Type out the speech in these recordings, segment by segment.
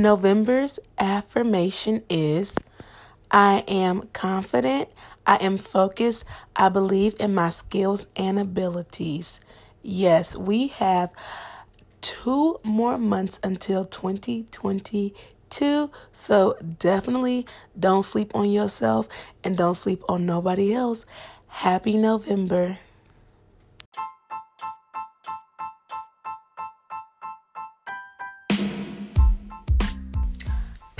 November's affirmation is I am confident, I am focused, I believe in my skills and abilities. Yes, we have two more months until 2022. So definitely don't sleep on yourself and don't sleep on nobody else. Happy November.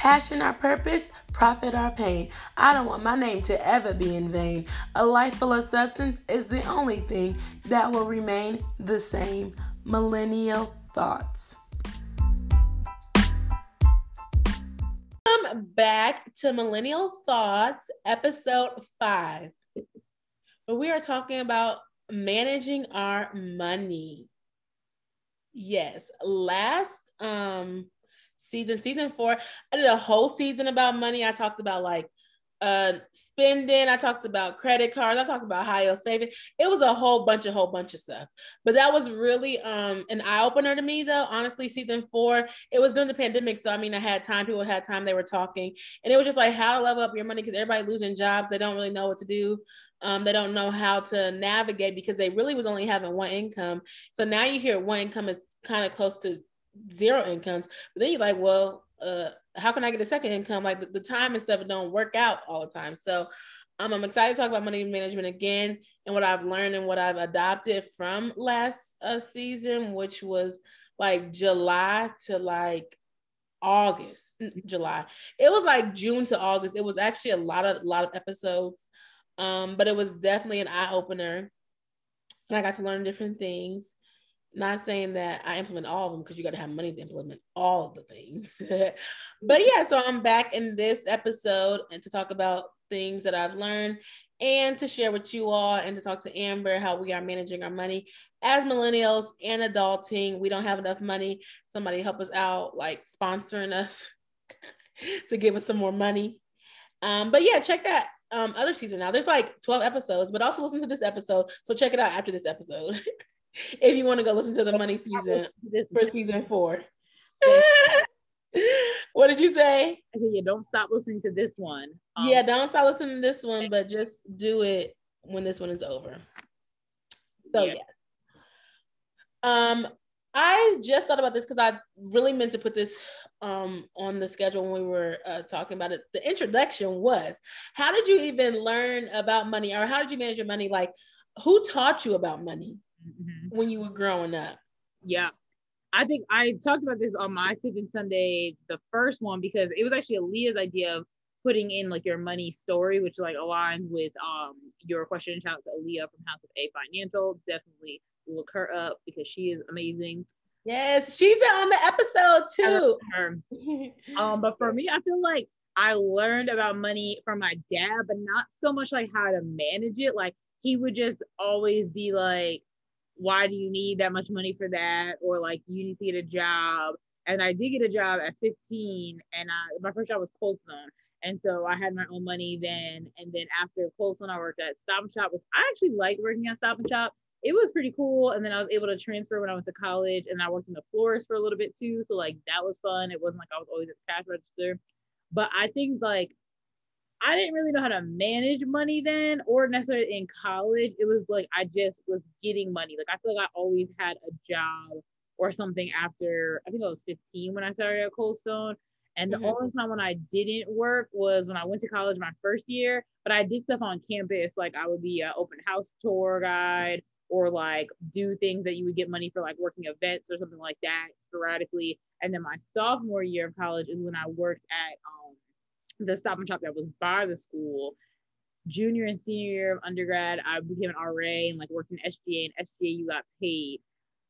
Passion our purpose, profit our pain. I don't want my name to ever be in vain. A life full of substance is the only thing that will remain the same. Millennial thoughts. Welcome back to Millennial Thoughts, episode five. Where we are talking about managing our money. Yes, last um season, season four, I did a whole season about money. I talked about like uh spending. I talked about credit cards. I talked about high yield saving it was a whole bunch of whole bunch of stuff. But that was really um an eye-opener to me though. Honestly season four it was during the pandemic so i mean i had time. People had time. They were talking. And it was just like how to level up your money because everybody losing jobs. They don't really know what to do. Um, they don't know how to navigate because they really was only having one income. So now you hear one income is kind of close to zero incomes but then you're like well uh how can I get a second income? Like the, the time and stuff don't work out all the time. So um, I'm excited to talk about money management again and what I've learned and what I've adopted from last uh, season, which was like July to like August, July. It was like June to August. It was actually a lot of lot of episodes, um, but it was definitely an eye opener, and I got to learn different things. Not saying that I implement all of them because you got to have money to implement all of the things. but yeah, so I'm back in this episode and to talk about things that I've learned and to share with you all and to talk to Amber how we are managing our money as millennials and adulting. We don't have enough money. Somebody help us out, like sponsoring us to give us some more money. Um, but yeah, check that um, other season now. There's like 12 episodes, but also listen to this episode. So check it out after this episode. if you want to go listen to the money season this for season four. what did you say? I said, yeah, don't stop listening to this one. Um, yeah, don't stop listening to this one, but just do it when this one is over. So yeah. yeah. Um, I just thought about this because I really meant to put this um on the schedule when we were uh, talking about it. The introduction was how did you even learn about money or how did you manage your money? Like, who taught you about money? Mm-hmm. when you were growing up. Yeah. I think I talked about this on my Sipping Sunday, the first one, because it was actually Aaliyah's idea of putting in like your money story, which like aligns with um your question. Shout out to Aaliyah from House of A Financial. Definitely look her up because she is amazing. Yes, she's on the episode too. um, but for me, I feel like I learned about money from my dad, but not so much like how to manage it. Like he would just always be like, why do you need that much money for that? Or like you need to get a job. And I did get a job at 15 and I my first job was Cold. And so I had my own money then. And then after Cold I worked at Stop and Shop, which I actually liked working at Stop and Shop. It was pretty cool. And then I was able to transfer when I went to college and I worked in the florist for a little bit too. So like that was fun. It wasn't like I was always at the cash register. But I think like I didn't really know how to manage money then or necessarily in college. It was like I just was getting money. Like I feel like I always had a job or something after I think I was 15 when I started at Cold Stone. And the mm-hmm. only time when I didn't work was when I went to college my first year, but I did stuff on campus. Like I would be an open house tour guide or like do things that you would get money for, like working events or something like that sporadically. And then my sophomore year of college is when I worked at um, the stop and shop that was by the school. Junior and senior year of undergrad, I became an RA and like worked in SGA and SGA you got paid.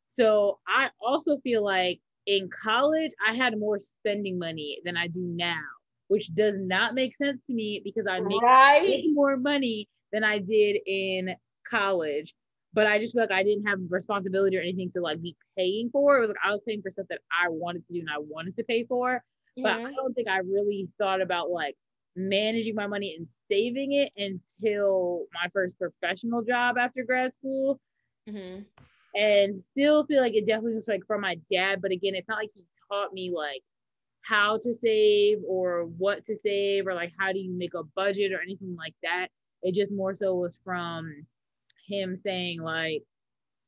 So I also feel like in college I had more spending money than I do now, which does not make sense to me because I make right. more money than I did in college. But I just feel like I didn't have responsibility or anything to like be paying for. It was like I was paying for stuff that I wanted to do and I wanted to pay for. But I don't think I really thought about like managing my money and saving it until my first professional job after grad school. Mm-hmm. And still feel like it definitely was like from my dad. But again, it's not like he taught me like how to save or what to save or like how do you make a budget or anything like that. It just more so was from him saying like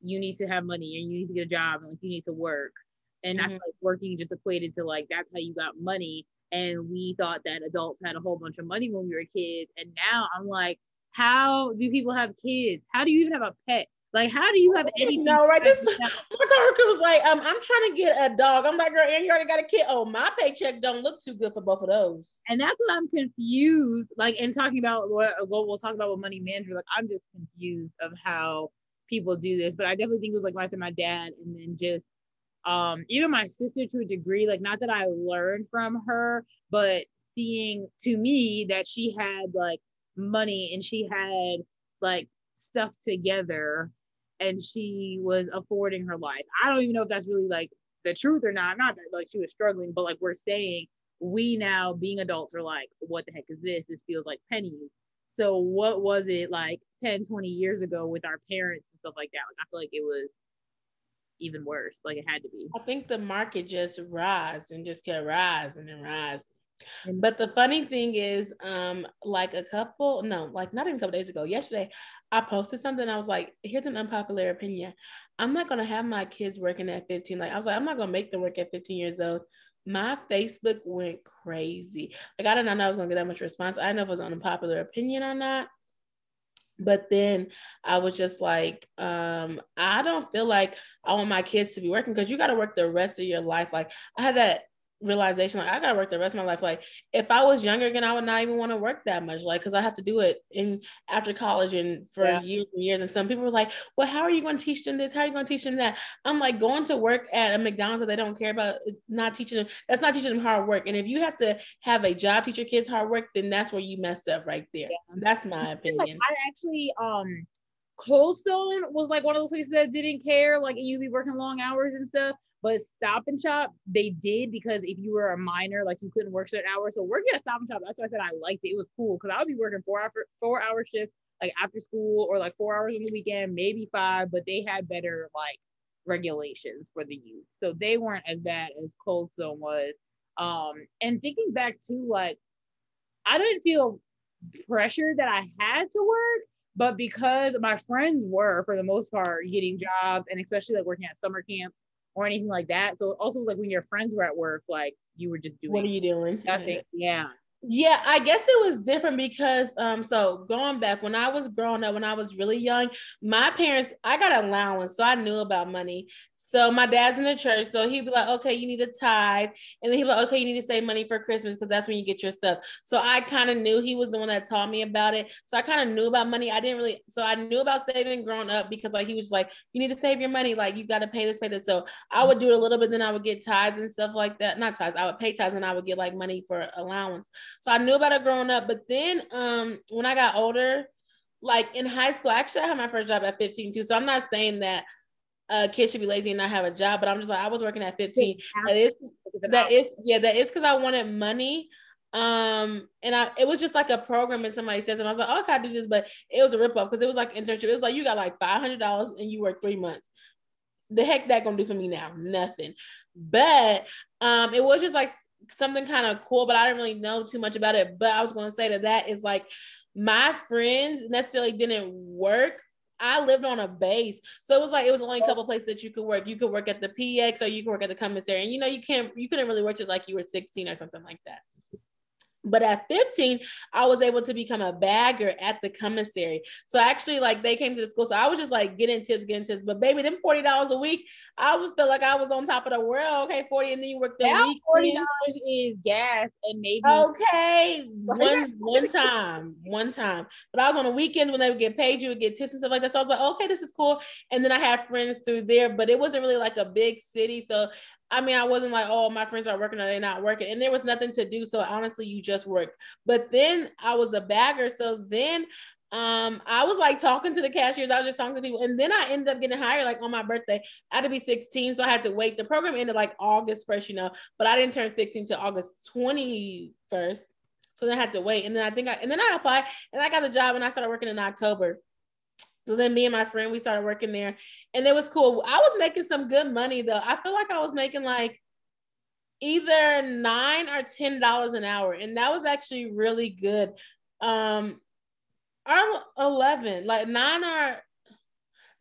you need to have money and you need to get a job and like you need to work. And mm-hmm. I feel like working just equated to like that's how you got money. And we thought that adults had a whole bunch of money when we were kids. And now I'm like, how do people have kids? How do you even have a pet? Like, how do you have anything? No, right? This my coworker was like, um, I'm trying to get a dog. I'm like, girl, and you already got a kid. Oh, my paycheck don't look too good for both of those. And that's what I'm confused. Like, and talking about what, what we'll talk about with money management. Like, I'm just confused of how people do this. But I definitely think it was like when I said my dad, and then just um even my sister to a degree. Like, not that I learned from her, but seeing to me that she had like money and she had like stuff together and she was affording her life. I don't even know if that's really like the truth or not. Not that like she was struggling, but like we're saying, we now being adults are like, what the heck is this? This feels like pennies. So what was it like 10, 20 years ago with our parents and stuff like that? Like I feel like it was even worse. Like it had to be. I think the market just rise and just kept rising and then rise. But the funny thing is, um, like a couple, no, like not even a couple days ago, yesterday, I posted something. I was like, here's an unpopular opinion. I'm not gonna have my kids working at 15. Like I was like, I'm not gonna make them work at 15 years old. My Facebook went crazy. Like I did not know I was gonna get that much response. I didn't know if it was an unpopular opinion or not. But then I was just like, um, I don't feel like I want my kids to be working because you got to work the rest of your life. Like I had that realization like I gotta work the rest of my life. Like if I was younger again, I would not even want to work that much. Like because I have to do it in after college and for yeah. years and years. And some people were like, Well, how are you going to teach them this? How are you going to teach them that? I'm like going to work at a McDonald's that they don't care about not teaching them. That's not teaching them hard work. And if you have to have a job teach your kids hard work, then that's where you messed up right there. Yeah. That's my opinion. Like, I actually um Cold Stone was like one of those places that didn't care, like you'd be working long hours and stuff. But Stop and Shop, they did because if you were a minor, like you couldn't work certain hours. So working at Stop and Shop, that's why I said I liked it. It was cool because I would be working four hour four hour shifts like after school or like four hours on the weekend, maybe five. But they had better like regulations for the youth, so they weren't as bad as Cold Stone was. Um, and thinking back to like, I didn't feel pressure that I had to work but because my friends were, for the most part, getting jobs and especially like working at summer camps or anything like that. So also was like when your friends were at work, like you were just doing what are you doing? Nothing. Yeah. Yeah, I guess it was different because um so going back when I was growing up when I was really young, my parents I got an allowance so I knew about money. So my dad's in the church, so he'd be like, "Okay, you need a tithe," and then he'd be like, "Okay, you need to save money for Christmas because that's when you get your stuff." So I kind of knew he was the one that taught me about it. So I kind of knew about money. I didn't really, so I knew about saving growing up because like he was like, "You need to save your money. Like you got to pay this, pay this." So I would do it a little bit, then I would get tithes and stuff like that. Not tithes, I would pay tithes and I would get like money for allowance. So I knew about it growing up, but then um when I got older, like in high school, actually I had my first job at 15 too. So I'm not saying that uh, kids should be lazy and not have a job. But I'm just like, I was working at 15. That is, that is, yeah, that is because I wanted money. Um, and I, it was just like a program, and somebody says, and I was like, oh, I can do this, but it was a rip off because it was like internship. It was like you got like five hundred dollars and you work three months. The heck that gonna do for me now? Nothing. But um, it was just like something kind of cool, but I didn't really know too much about it. But I was gonna say that that is like my friends necessarily didn't work I lived on a base. So it was like it was only a oh. couple places that you could work. You could work at the PX or you could work at the commissary. And you know, you can't you couldn't really work till like you were 16 or something like that. But at 15, I was able to become a bagger at the commissary. So actually, like they came to the school. So I was just like getting tips, getting tips. But baby, them $40 a week, I would feel like I was on top of the world. Okay, 40 and then you work the now week. $40 is gas and maybe okay. One one time. One time. But I was on the weekends when they would get paid, you would get tips and stuff like that. So I was like, okay, this is cool. And then I had friends through there, but it wasn't really like a big city. So I mean, I wasn't like, oh, my friends are working or they're not working. And there was nothing to do. So honestly, you just worked. But then I was a bagger. So then um, I was like talking to the cashiers. I was just talking to people. And then I ended up getting hired like on my birthday. I had to be 16. So I had to wait. The program ended like August 1st, you know, but I didn't turn 16 to August 21st. So then I had to wait. And then I think I, and then I applied and I got the job and I started working in October. So then me and my friend, we started working there and it was cool. I was making some good money though. I feel like I was making like either nine or ten dollars an hour, and that was actually really good. Um, or eleven, like nine or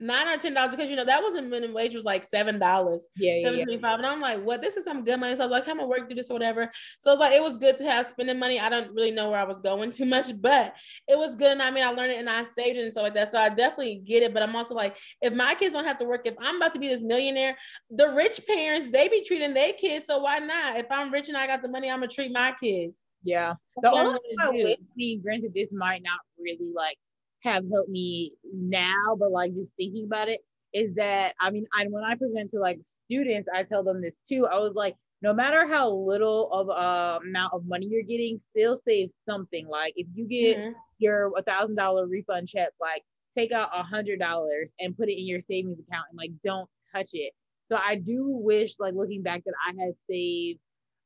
nine or ten dollars because you know that wasn't minimum wage was like seven dollars. Yeah, seven twenty five and I'm like what this is some good money. So I was like I'm gonna work through this or whatever? So it's like it was good to have spending money. I don't really know where I was going too much but it was good. And I mean I learned it and I saved it and stuff like that. So I definitely get it. But I'm also like if my kids don't have to work if I'm about to be this millionaire the rich parents they be treating their kids so why not? If I'm rich and I got the money I'm gonna treat my kids. Yeah. The only thing with me granted this might not really like have helped me now, but like just thinking about it is that I mean, I when I present to like students, I tell them this too. I was like, no matter how little of a uh, amount of money you're getting, still save something. Like if you get mm-hmm. your a thousand dollar refund check, like take out a hundred dollars and put it in your savings account and like don't touch it. So I do wish, like looking back, that I had saved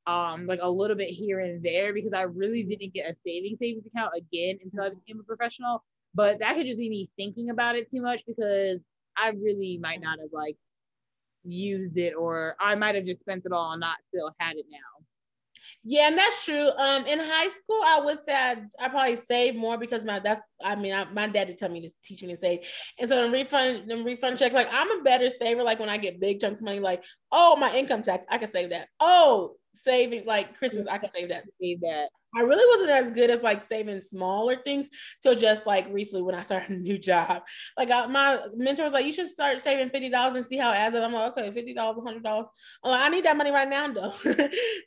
um like a little bit here and there because I really didn't get a savings savings account again until I became a professional. But that could just be me thinking about it too much because I really might not have like used it or I might have just spent it all and not still had it now. Yeah, and that's true. Um, in high school, I would say I, I probably saved more because my that's I mean I, my dad did tell me to teach me to save, and so in refund the refund checks, like I'm a better saver. Like when I get big chunks of money, like oh my income tax, I can save that. Oh saving like Christmas, I can save that. Save that. I really wasn't as good as like saving smaller things till just like recently when I started a new job. Like I, my mentor was like, you should start saving fifty dollars and see how it adds up. I'm like, okay, fifty dollars, hundred dollars. Like, I need that money right now though.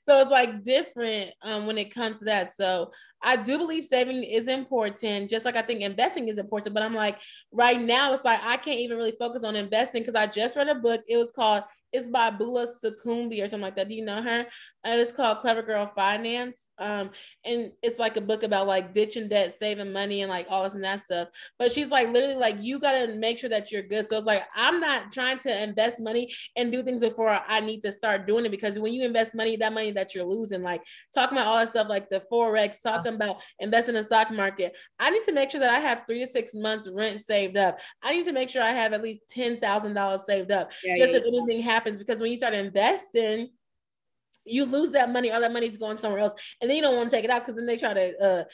so it's like different um, when it comes to that. So I do believe saving is important, just like I think investing is important. But I'm like, right now it's like I can't even really focus on investing because I just read a book. It was called it's by Bola Sokunbi or something like that. Do you know her? Uh, it's called Clever Girl Finance. Um, and it's like a book about like ditching debt, saving money, and like all this and that stuff. But she's like literally like you gotta make sure that you're good. So it's like I'm not trying to invest money and do things before I need to start doing it because when you invest money, that money that you're losing, like talking about all that stuff like the forex, talking about investing in the stock market. I need to make sure that I have three to six months rent saved up. I need to make sure I have at least ten thousand dollars saved up, yeah, just yeah, if yeah. anything happens. Because when you start investing you lose that money, all that money's going somewhere else, and then you don't want to take it out because then they try to uh,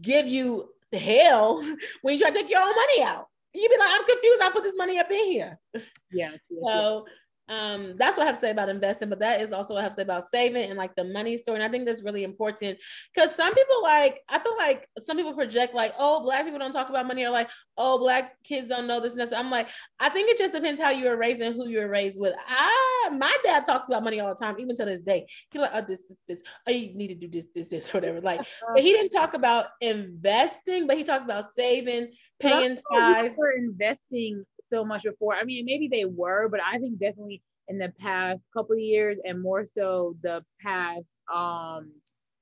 give you the hell when you try to take your own money out. You'd be like, I'm confused. I put this money up in here. Yeah. so um that's what I have to say about investing, but that is also what I have to say about saving and like the money story. And I think that's really important because some people like I feel like some people project like, oh, black people don't talk about money, or like, oh, black kids don't know this and that. I'm like, I think it just depends how you were raised and who you were raised with. I my dad talks about money all the time, even to this day. He's like, oh, this, this, this, oh, you need to do this, this, this, whatever. Like, but he didn't talk about investing, but he talked about saving, paying tithes. For investing so much before. I mean, maybe they were, but I think definitely in the past couple of years and more so the past um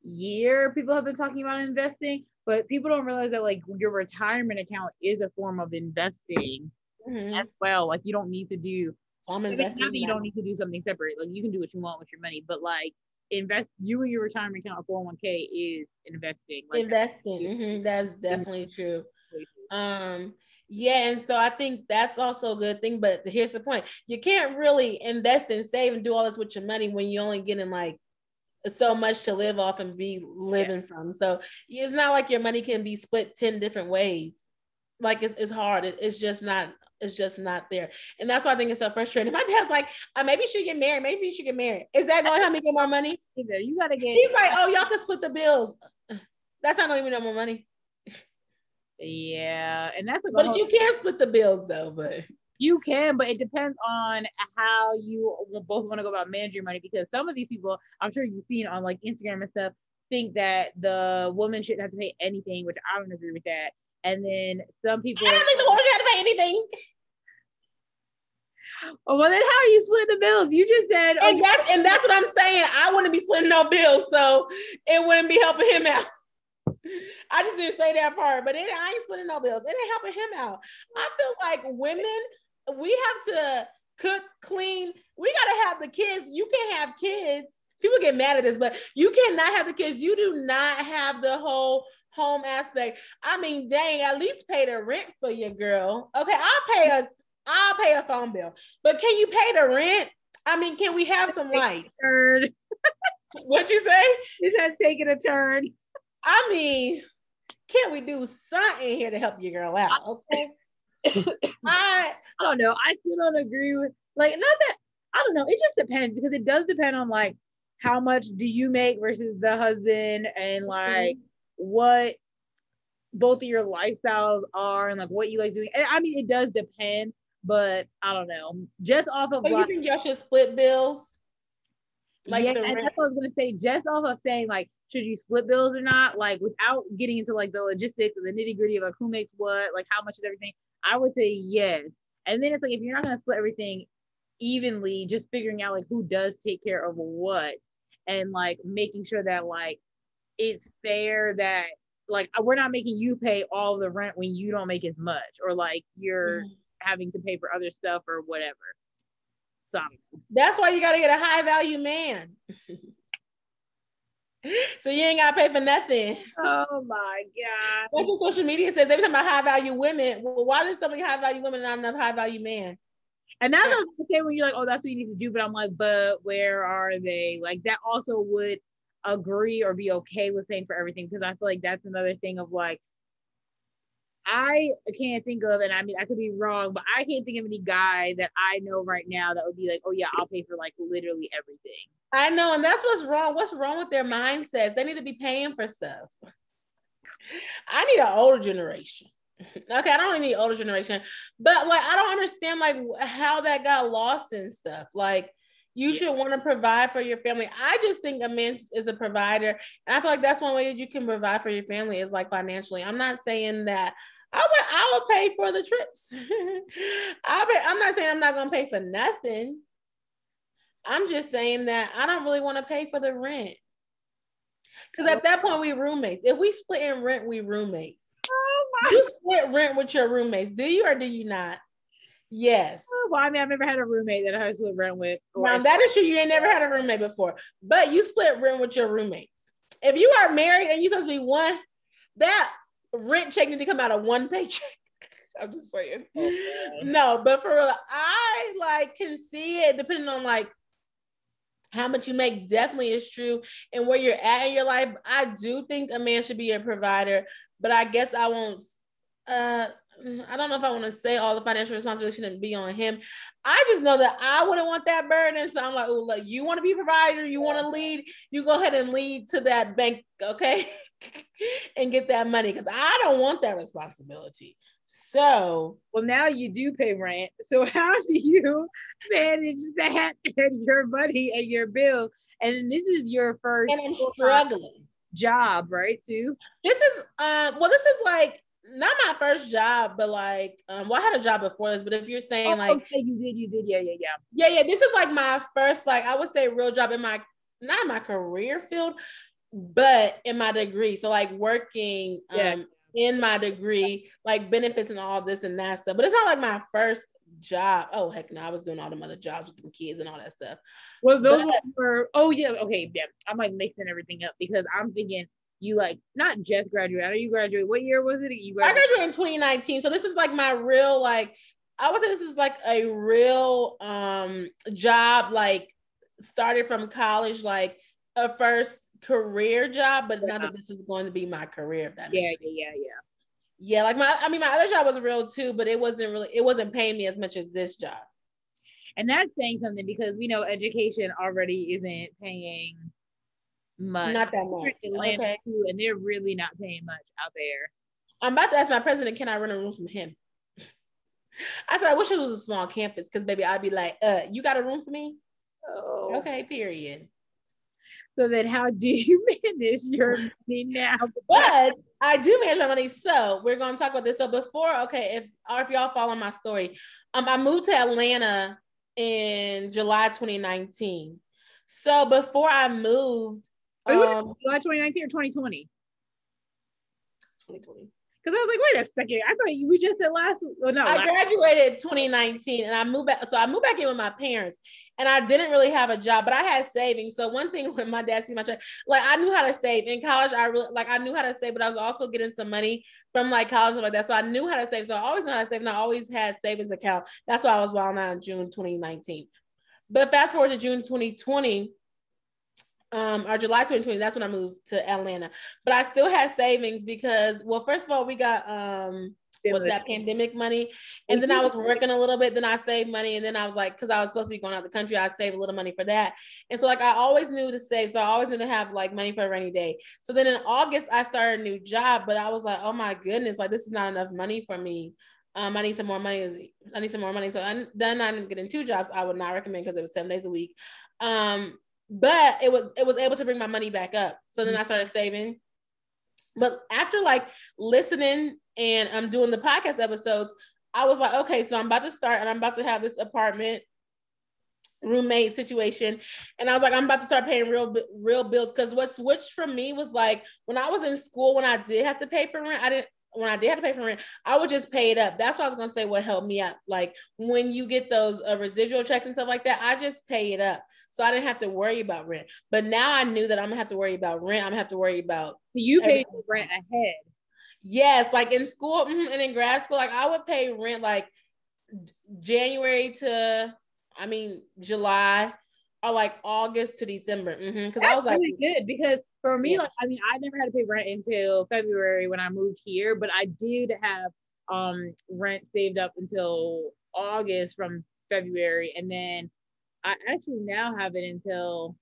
year, people have been talking about investing, but people don't realize that like your retirement account is a form of investing mm-hmm. as well. Like you don't need to do so I'm investing. you don't need to do something separate. Like you can do what you want with your money, but like invest you and your retirement account 401k is investing. Like, investing. Mm-hmm. That's definitely true. Um yeah, and so I think that's also a good thing. But here's the point: you can't really invest and save and do all this with your money when you're only getting like so much to live off and be living yeah. from. So it's not like your money can be split 10 different ways. Like it's, it's hard. It, it's just not, it's just not there. And that's why I think it's so frustrating. My dad's like, uh, maybe you should get married. Maybe you should get married. Is that going to help me get more money? Either you gotta get He's like, oh, y'all can split the bills. That's not gonna give me no more money. Yeah, and that's a but whole- you can split the bills though. But you can, but it depends on how you both want to go about managing money. Because some of these people, I'm sure you've seen on like Instagram and stuff, think that the woman shouldn't have to pay anything, which I don't agree with that. And then some people, I don't think the woman should have to pay anything. Oh, well, then how are you splitting the bills? You just said, oh, and that's and that's what I'm saying. I wouldn't be splitting no bills, so it wouldn't be helping him out. I just didn't say that part, but it, I ain't splitting no bills. It ain't helping him out. I feel like women, we have to cook, clean. We gotta have the kids. You can't have kids. People get mad at this, but you cannot have the kids. You do not have the whole home aspect. I mean, dang, at least pay the rent for your girl. Okay, I'll pay a I'll pay a phone bill, but can you pay the rent? I mean, can we have some lights? What'd you say? This has taken a turn. I mean, can't we do something here to help your girl out? Okay. I I don't know. I still don't agree with like not that I don't know. It just depends because it does depend on like how much do you make versus the husband and like mm-hmm. what both of your lifestyles are and like what you like doing. And I mean, it does depend, but I don't know. Just off of but like, you think y'all should split bills? Like yeah, that's what I was gonna say. Just off of saying like, should you split bills or not? Like without getting into like the logistics and the nitty gritty of like who makes what, like how much is everything. I would say yes. And then it's like if you're not gonna split everything evenly, just figuring out like who does take care of what and like making sure that like it's fair that like we're not making you pay all the rent when you don't make as much or like you're mm. having to pay for other stuff or whatever. So that's why you got to get a high value man. so you ain't gotta pay for nothing. Oh my god! That's what social media says. Every time about high value women, well, why there's so many high value women and not enough high value men? And that's what I was when you're like, oh, that's what you need to do. But I'm like, but where are they? Like that also would agree or be okay with paying for everything because I feel like that's another thing of like I can't think of, and I mean I could be wrong, but I can't think of any guy that I know right now that would be like, oh yeah, I'll pay for like literally everything. I know, and that's what's wrong. What's wrong with their mindsets? They need to be paying for stuff. I need an older generation. Okay, I don't need older generation, but like I don't understand like how that got lost and stuff. Like you should want to provide for your family. I just think a man is a provider. And I feel like that's one way that you can provide for your family is like financially. I'm not saying that I was like, I will pay for the trips. I'll pay, I'm not saying I'm not gonna pay for nothing. I'm just saying that I don't really want to pay for the rent. Because oh. at that point, we roommates. If we split in rent, we roommates. Oh you split rent with your roommates, do you or do you not? Yes. Oh, well, I mean, I've never had a roommate that I split rent with. Now that is true. You ain't never had a roommate before, but you split rent with your roommates. If you are married and you're supposed to be one, that rent check need to come out of one paycheck. I'm just saying. Oh, no, but for real, I like can see it depending on like how much you make definitely is true and where you're at in your life. I do think a man should be a provider, but I guess I won't uh I don't know if I want to say all the financial responsibility shouldn't be on him. I just know that I wouldn't want that burden. So I'm like, oh, look, you want to be a provider, you want to lead, you go ahead and lead to that bank, okay? and get that money because I don't want that responsibility. So, well, now you do pay rent. So, how do you manage that and your money and your bills? And this is your first and I'm struggling job, right? Too. This is um. Well, this is like not my first job, but like, um, well, I had a job before this, but if you're saying oh, like, okay, you did, you did, yeah, yeah, yeah, yeah, yeah. This is like my first, like, I would say, real job in my not in my career field, but in my degree. So like working, yeah. um, in my degree, like benefits and all this and that stuff. But it's not like my first job. Oh heck no, I was doing all them other jobs with the kids and all that stuff. Well, those but, were oh yeah, okay, yeah. I'm like mixing everything up because I'm thinking you like not just graduate. I know you graduate. What year was it? You graduated? I graduated in 2019. So this is like my real like I would say this is like a real um job like started from college like a first career job, but yeah. none of this is going to be my career. If that yeah, yeah, yeah, yeah. Yeah, like my I mean my other job was real too, but it wasn't really it wasn't paying me as much as this job. And that's saying something because we know education already isn't paying much. Not that much. Okay. Too, and they're really not paying much out there. I'm about to ask my president, can I rent a room from him? I said, I wish it was a small campus because baby, I'd be like, uh, you got a room for me? Oh. Okay, period. So then how do you manage your money now? but I do manage my money. So we're gonna talk about this. So before, okay, if or if y'all follow my story, um, I moved to Atlanta in July 2019. So before I moved, um, July 2019 or 2020? 2020. Because I was like, wait a second. I thought you, we just said last. Well, no, I last graduated 2019 and I moved back. So I moved back in with my parents and I didn't really have a job, but I had savings. So one thing when my dad see my check, like I knew how to save in college. I really like I knew how to save, but I was also getting some money from like college and like that. So I knew how to save. So I always knew how to save, and I always had savings account. That's why I was well now in June 2019. But fast forward to June 2020 um, or July 2020. That's when I moved to Atlanta. But I still had savings because, well, first of all, we got um with that pandemic money. And then I was working a little bit, then I saved money. And then I was like, because I was supposed to be going out the country, I saved a little money for that. And so like I always knew to save. So I always knew to have like money for a rainy day. So then in August, I started a new job, but I was like, oh my goodness, like this is not enough money for me. Um, I need some more money. I need some more money. So I, then I'm getting two jobs. I would not recommend because it was seven days a week. Um, but it was it was able to bring my money back up. So then I started saving. But after like listening and I'm doing the podcast episodes, I was like, okay, so I'm about to start and I'm about to have this apartment roommate situation and i was like i'm about to start paying real real bills because what switched for me was like when i was in school when i did have to pay for rent i didn't when I did have to pay for rent, I would just pay it up. That's what I was gonna say. What helped me out, like when you get those uh, residual checks and stuff like that, I just pay it up, so I didn't have to worry about rent. But now I knew that I'm gonna have to worry about rent. I'm gonna have to worry about you pay rent ahead. Yes, like in school mm-hmm, and in grad school, like I would pay rent like January to, I mean July, or like August to December. Because mm-hmm, I was like, really good because for me, yeah. like I mean, I never had to pay rent until February when I moved here, but I did have um rent saved up until August from February, and then I actually now have it until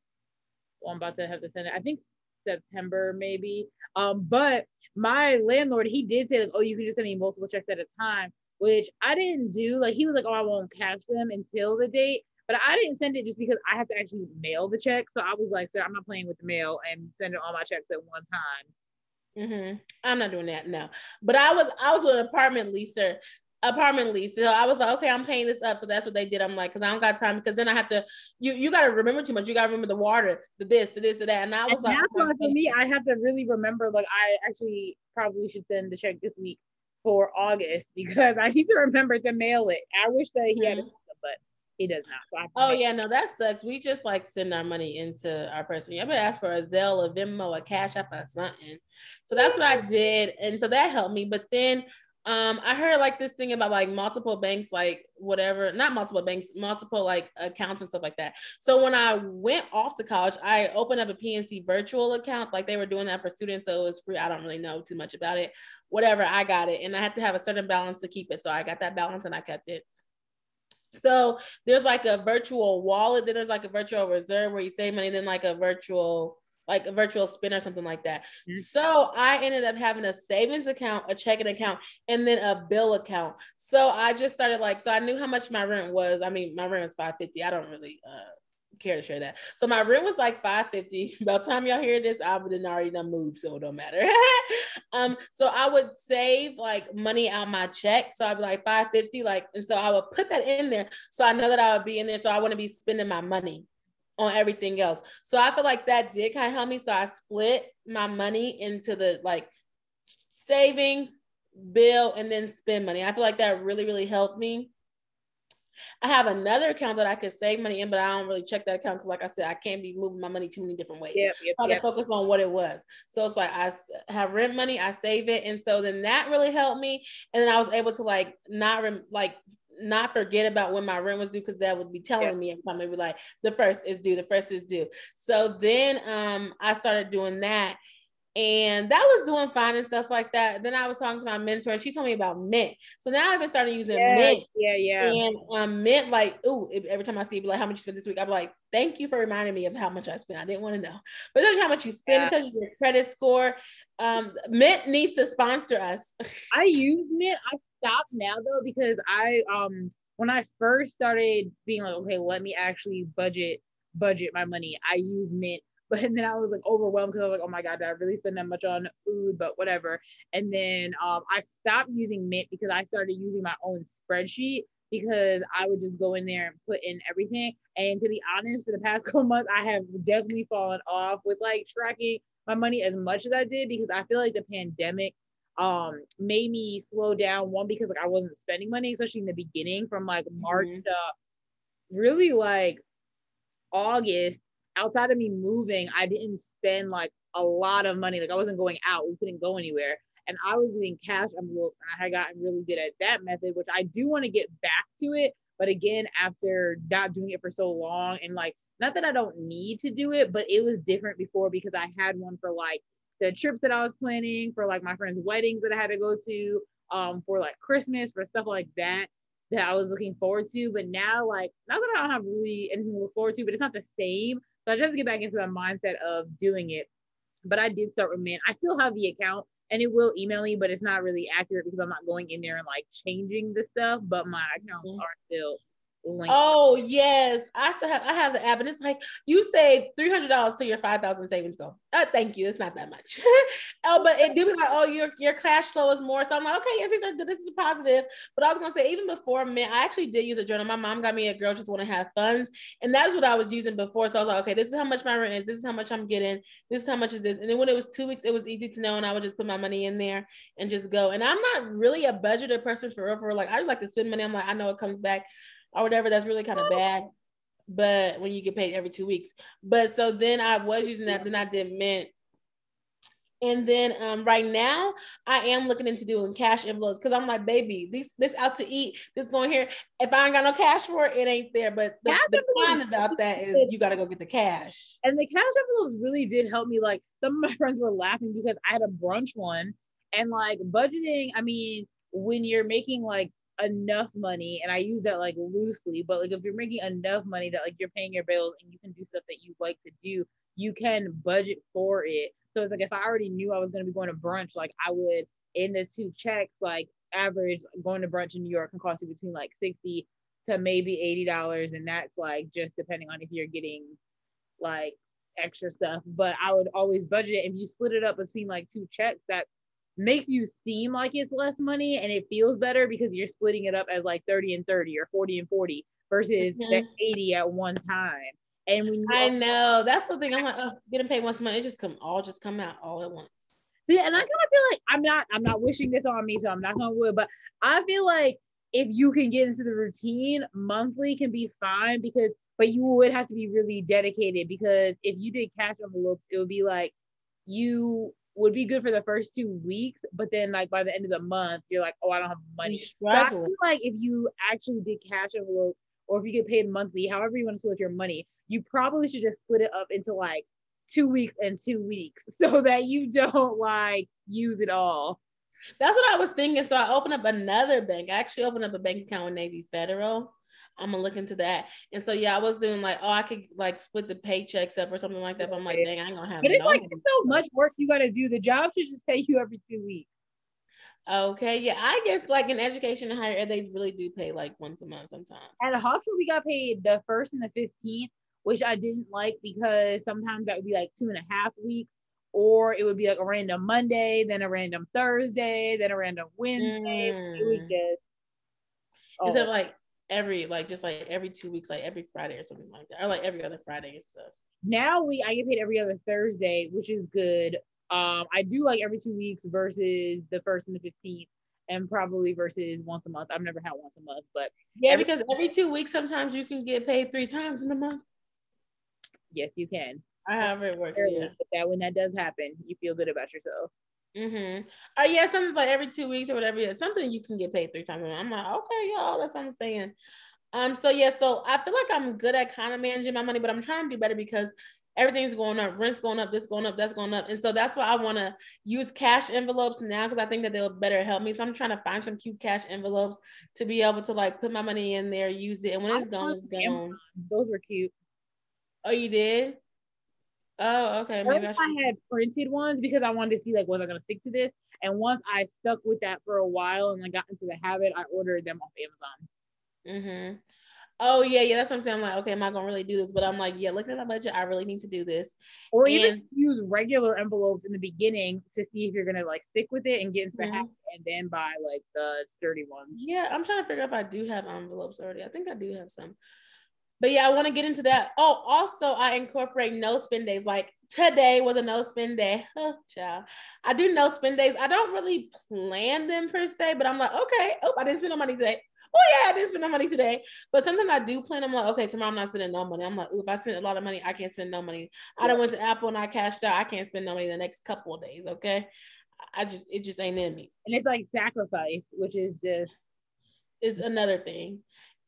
well, I'm about to have to send it. I think September maybe. Um, but my landlord, he did say like, oh, you can just send me multiple checks at a time, which I didn't do. Like he was like, oh, I won't cash them until the date. But I didn't send it just because I have to actually mail the check. So I was like, sir, I'm not playing with the mail and sending all my checks at one time. Mm-hmm. I'm not doing that. No. But I was I was with an apartment leaser apartment lease. So I was like, okay, I'm paying this up. So that's what they did. I'm like, because I don't got time. Because then I have to, you you got to remember too much. You got to remember the water, the this, the this, the that. And I was and like, that's why for me, I have to really remember. Like, I actually probably should send the check this week for August because I need to remember to mail it. I wish that he mm-hmm. had, a, but he does not. So oh yeah, no, that sucks. We just like send our money into our person. I better ask for a Zelle, a Venmo, a Cash App, or something. So that's what I did, and so that helped me. But then um, I heard like this thing about like multiple banks, like whatever, not multiple banks, multiple like accounts and stuff like that. So when I went off to college, I opened up a PNC virtual account, like they were doing that for students, so it was free. I don't really know too much about it. Whatever, I got it, and I had to have a certain balance to keep it. So I got that balance and I kept it. So there's like a virtual wallet, then there's like a virtual reserve where you save money, then like a virtual like a virtual spin or something like that. Mm-hmm. So I ended up having a savings account, a checking account, and then a bill account. So I just started like, so I knew how much my rent was. I mean, my rent was 550. I don't really uh care to share that. So my rent was like 550. By the time y'all hear this, I would have already done moved, so it don't matter. um, so I would save like money out my check. So I'd be like 550, like, and so I would put that in there. So I know that I would be in there. So I wouldn't be spending my money on everything else. So I feel like that did kind of help me. So I split my money into the like savings, bill, and then spend money. I feel like that really, really helped me. I have another account that I could save money in, but I don't really check that account because, like I said, I can't be moving my money too many different ways. Yep, yep, so I yep. focus on what it was. So it's like I have rent money, I save it, and so then that really helped me. And then I was able to like not rem- like not forget about when my rent was due because that would be telling yeah. me every time they be like the first is due, the first is due. So then um I started doing that and that was doing fine and stuff like that. Then I was talking to my mentor and she told me about Mint. So now I've been starting using yeah, Mint. Yeah, yeah. And um, Mint, like, ooh, every time I see like, how much you spent this week? I'm like, thank you for reminding me of how much I spent. I didn't want to know, but it tells you how much you spend. Yeah. It tells you your credit score. Um, Mint needs to sponsor us. I use Mint. I stopped now though because I um when I first started being like, okay, let me actually budget budget my money. I use Mint, but then I was like overwhelmed because I was like, oh my god, did I really spend that much on food? But whatever. And then um, I stopped using Mint because I started using my own spreadsheet because I would just go in there and put in everything. And to be honest, for the past couple months, I have definitely fallen off with like tracking my money as much as I did because I feel like the pandemic um made me slow down one because like I wasn't spending money especially in the beginning from like March mm-hmm. to really like August outside of me moving I didn't spend like a lot of money like I wasn't going out we couldn't go anywhere and I was doing cash envelopes and I had gotten really good at that method which I do want to get back to it but again after not doing it for so long and like not that I don't need to do it, but it was different before because I had one for like the trips that I was planning, for like my friends' weddings that I had to go to, um, for like Christmas, for stuff like that that I was looking forward to. But now, like, not that I don't have really anything to look forward to, but it's not the same. So I just get back into that mindset of doing it. But I did start with man. I still have the account and it will email me, but it's not really accurate because I'm not going in there and like changing the stuff. But my accounts mm-hmm. are still link. Oh yes, I still have I have the app, and it's like you save three hundred dollars to your five thousand savings goal. Uh, thank you. It's not that much. oh, but it did be like, oh, your your cash flow is more. So I'm like, okay, yes, these are good. This is positive. But I was gonna say even before, man, I actually did use a journal. My mom got me a girl just want to have funds, and that's what I was using before. So I was like, okay, this is how much my rent is. This is how much I'm getting. This is how much is this. And then when it was two weeks, it was easy to know, and I would just put my money in there and just go. And I'm not really a budgeted person for real. For like, I just like to spend money. I'm like, I know it comes back or whatever, that's really kind of bad. But when you get paid every two weeks. But so then I was using that, then I did mint. And then um, right now, I am looking into doing cash envelopes because I'm like, baby, this this out to eat, this going here. If I ain't got no cash for it, it ain't there. But the, the fun about that is you got to go get the cash. And the cash envelopes really did help me. Like some of my friends were laughing because I had a brunch one, and like budgeting. I mean, when you're making like enough money and i use that like loosely but like if you're making enough money that like you're paying your bills and you can do stuff that you like to do you can budget for it. So it's like if i already knew i was going to be going to brunch like i would in the two checks like average going to brunch in new york can cost you between like 60 to maybe 80 dollars and that's like just depending on if you're getting like extra stuff. But i would always budget it. If you split it up between like two checks that makes you seem like it's less money and it feels better because you're splitting it up as like 30 and 30 or 40 and 40 versus mm-hmm. 80 at one time. And when I know that's the thing. I'm like, oh, getting paid once a month, it just come all just come out all at once. See, and I kind of feel like I'm not I'm not wishing this on me, so I'm not gonna wood, but I feel like if you can get into the routine, monthly can be fine because but you would have to be really dedicated because if you did cash envelopes, it would be like you would be good for the first two weeks, but then like by the end of the month, you're like, oh, I don't have money. So I feel like if you actually did cash envelopes or if you get paid monthly, however you want to split your money, you probably should just split it up into like two weeks and two weeks so that you don't like use it all. That's what I was thinking. So I opened up another bank. I actually opened up a bank account with Navy Federal. I'm gonna look into that. And so yeah, I was doing like, oh, I could like split the paychecks up or something like that. But I'm like, dang, I ain't gonna have. But it's no like it's so much work you gotta do. The job should just pay you every two weeks. Okay, yeah, I guess like in education and higher ed, they really do pay like once a month sometimes. At Hofstra, we got paid the first and the fifteenth, which I didn't like because sometimes that would be like two and a half weeks, or it would be like a random Monday, then a random Thursday, then a random Wednesday. Mm. It was just. Oh. Is it like every like just like every two weeks, like every Friday or something like that, or like every other Friday and stuff. Now we I get paid every other Thursday, which is good. Um, I do like every two weeks versus the first and the fifteenth, and probably versus once a month. I've never had once a month, but yeah, every- because every two weeks sometimes you can get paid three times in a month. Yes, you can. However it works. Yeah. That when that does happen, you feel good about yourself. Mm-hmm. Oh yeah, something's like every two weeks or whatever. Yeah, something you can get paid three times. I'm like, okay, y'all, that's what I'm saying. Um, so yeah, so I feel like I'm good at kind of managing my money, but I'm trying to do better because everything's going up, rent's going up, this going up, that's going up. And so that's why I want to use cash envelopes now because I think that they'll better help me. So I'm trying to find some cute cash envelopes to be able to like put my money in there, use it, and when it's gone, it's gone. Those were cute. Oh, you did? Oh, okay. Maybe I, I, had printed ones because I wanted to see like was I gonna stick to this. And once I stuck with that for a while and I got into the habit, I ordered them off Amazon. Mm-hmm. Oh yeah, yeah. That's what I'm saying. I'm like, okay, am I gonna really do this? But I'm like, yeah, looking at my budget, I really need to do this. Or and, even use regular envelopes in the beginning to see if you're gonna like stick with it and get into the mm-hmm. habit, and then buy like the sturdy ones. Yeah, I'm trying to figure out if I do have envelopes already. I think I do have some but yeah, I want to get into that. Oh, also, I incorporate no spend days. Like today was a no spend day. Oh, child. I do no spend days. I don't really plan them per se, but I'm like, okay, oh, I didn't spend no money today. Oh yeah, I didn't spend no money today. But sometimes I do plan. I'm like, okay, tomorrow I'm not spending no money. I'm like, if I spend a lot of money, I can't spend no money. I don't went to Apple and I cashed out. I can't spend no money the next couple of days. Okay. I just it just ain't in me. And it's like sacrifice, which is just is another thing.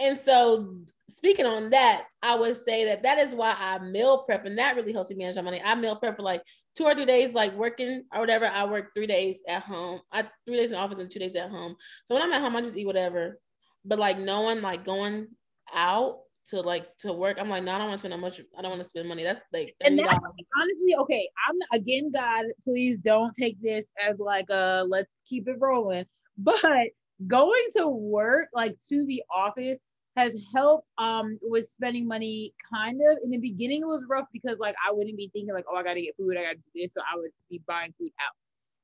And so, speaking on that, I would say that that is why I meal prep, and that really helps me manage my money. I meal prep for like two or three days, like working or whatever. I work three days at home. I three days in office and two days at home. So when I'm at home, I just eat whatever. But like knowing like going out to like to work, I'm like, no, I don't want to spend that much. I don't want to spend money. That's like and that's honestly okay. I'm again, God, please don't take this as like a let's keep it rolling. But going to work like to the office has helped um with spending money kind of. In the beginning it was rough because like i wouldn't be thinking like oh i gotta get food. I gotta do this so i would be buying food out.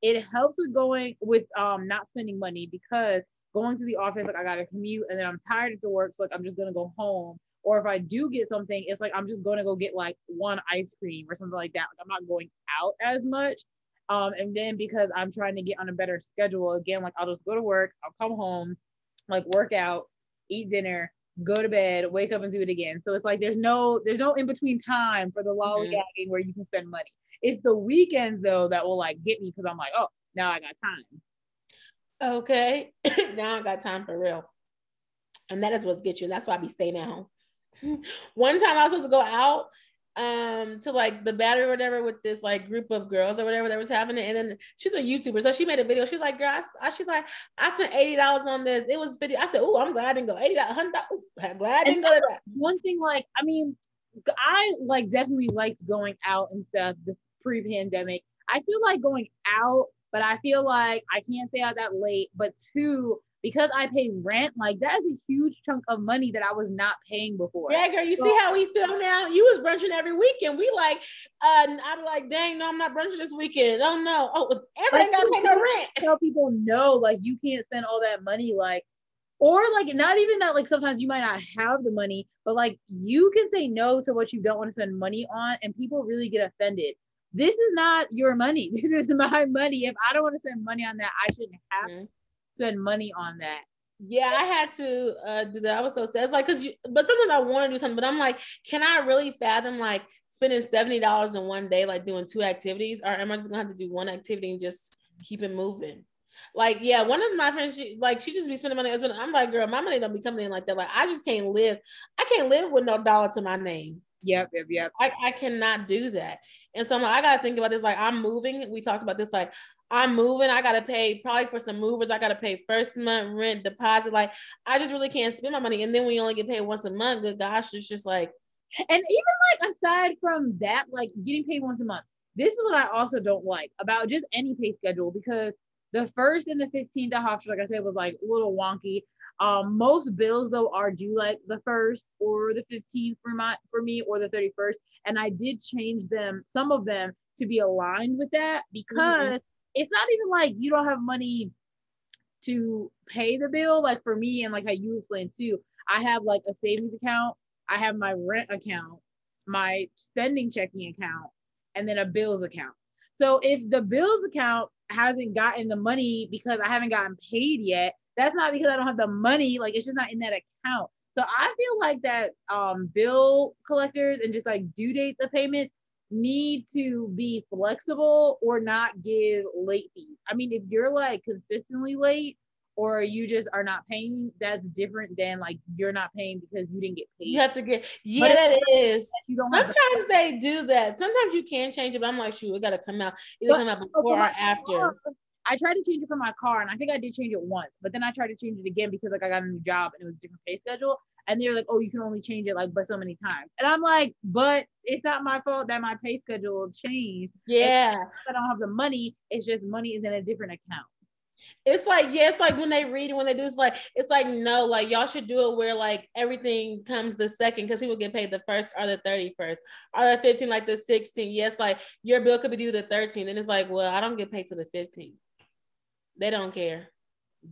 It helps with going with um not spending money because going to the office like i gotta commute and then i'm tired at the work so like i'm just gonna go home. Or if i do get something it's like i'm just gonna go get like one ice cream or something like that. Like i'm not going out as much um, and then because I'm trying to get on a better schedule again, like I'll just go to work, I'll come home, like work out, eat dinner, go to bed, wake up and do it again. So it's like there's no there's no in between time for the lollygagging mm-hmm. where you can spend money. It's the weekends though that will like get me because I'm like, oh, now I got time. Okay, now I got time for real. And that is what's get you. That's why I be staying at home. One time I was supposed to go out um to like the battery or whatever with this like group of girls or whatever that was having it. And then she's a YouTuber. So she made a video. She's like, girl, I, she's like, I spent $80 on this. It was 50. I said, Oh, I'm glad I didn't go 80 100 I'm glad I didn't go to that. One thing, like, I mean, I like definitely liked going out and stuff pre-pandemic. I still like going out, but I feel like I can't stay out that late. But two, because I pay rent, like that is a huge chunk of money that I was not paying before. Yeah, girl, you so, see how we feel now? You was brunching every weekend. We like, uh, I'm like, dang, no, I'm not brunching this weekend. Oh no, oh, everything got to pay no rent. Tell people no, like you can't spend all that money, like, or like not even that. Like sometimes you might not have the money, but like you can say no to what you don't want to spend money on, and people really get offended. This is not your money. This is my money. If I don't want to spend money on that, I shouldn't have. Mm-hmm spend money on that. Yeah, I had to uh, do that. I was so sad. It's like, cause you, but sometimes I want to do something, but I'm like, can I really fathom like spending seventy dollars in one day, like doing two activities, or am I just gonna have to do one activity and just keep it moving? Like, yeah, one of my friends, she, like, she just be spending money. I'm like, girl, my money don't be coming in like that. Like, I just can't live. I can't live with no dollar to my name. Yep, yep, yep. I, I cannot do that. And so I'm like, I gotta think about this. Like, I'm moving. We talked about this. Like, I'm moving. I gotta pay probably for some movers. I gotta pay first month rent, deposit. Like I just really can't spend my money. And then when you only get paid once a month, good gosh, it's just like. And even like aside from that, like getting paid once a month, this is what I also don't like about just any pay schedule because the first and the 15th of Hofstra, like I said, was like a little wonky. Um, most bills though are due like the first or the 15th for my for me or the 31st. And I did change them, some of them to be aligned with that because mm-hmm it's not even like you don't have money to pay the bill. Like for me, and like how you explained too, I have like a savings account, I have my rent account, my spending checking account, and then a bills account. So if the bills account hasn't gotten the money because I haven't gotten paid yet, that's not because I don't have the money. Like it's just not in that account. So I feel like that um, bill collectors and just like due dates of payments need to be flexible or not give late fees. I mean, if you're like consistently late or you just are not paying, that's different than like you're not paying because you didn't get paid. You have to get, yeah, that is. Sometimes they do that. Sometimes you can change it, but I'm like, shoot, it got to come out. Either but, come out before or after. I tried to change it for my car and I think I did change it once, but then I tried to change it again because like I got a new job and it was a different pay schedule and they're like, oh, you can only change it like but so many times. And I'm like, but it's not my fault that my pay schedule changed. Yeah. I don't have the money. It's just money is in a different account. It's like, yeah, it's like when they read when they do, it's like, it's like, no, like y'all should do it where like everything comes the second because people get paid the first or the 31st or the 15, like the 16. Yes, like your bill could be due the 13th. And it's like, well, I don't get paid to the 15th. They don't care.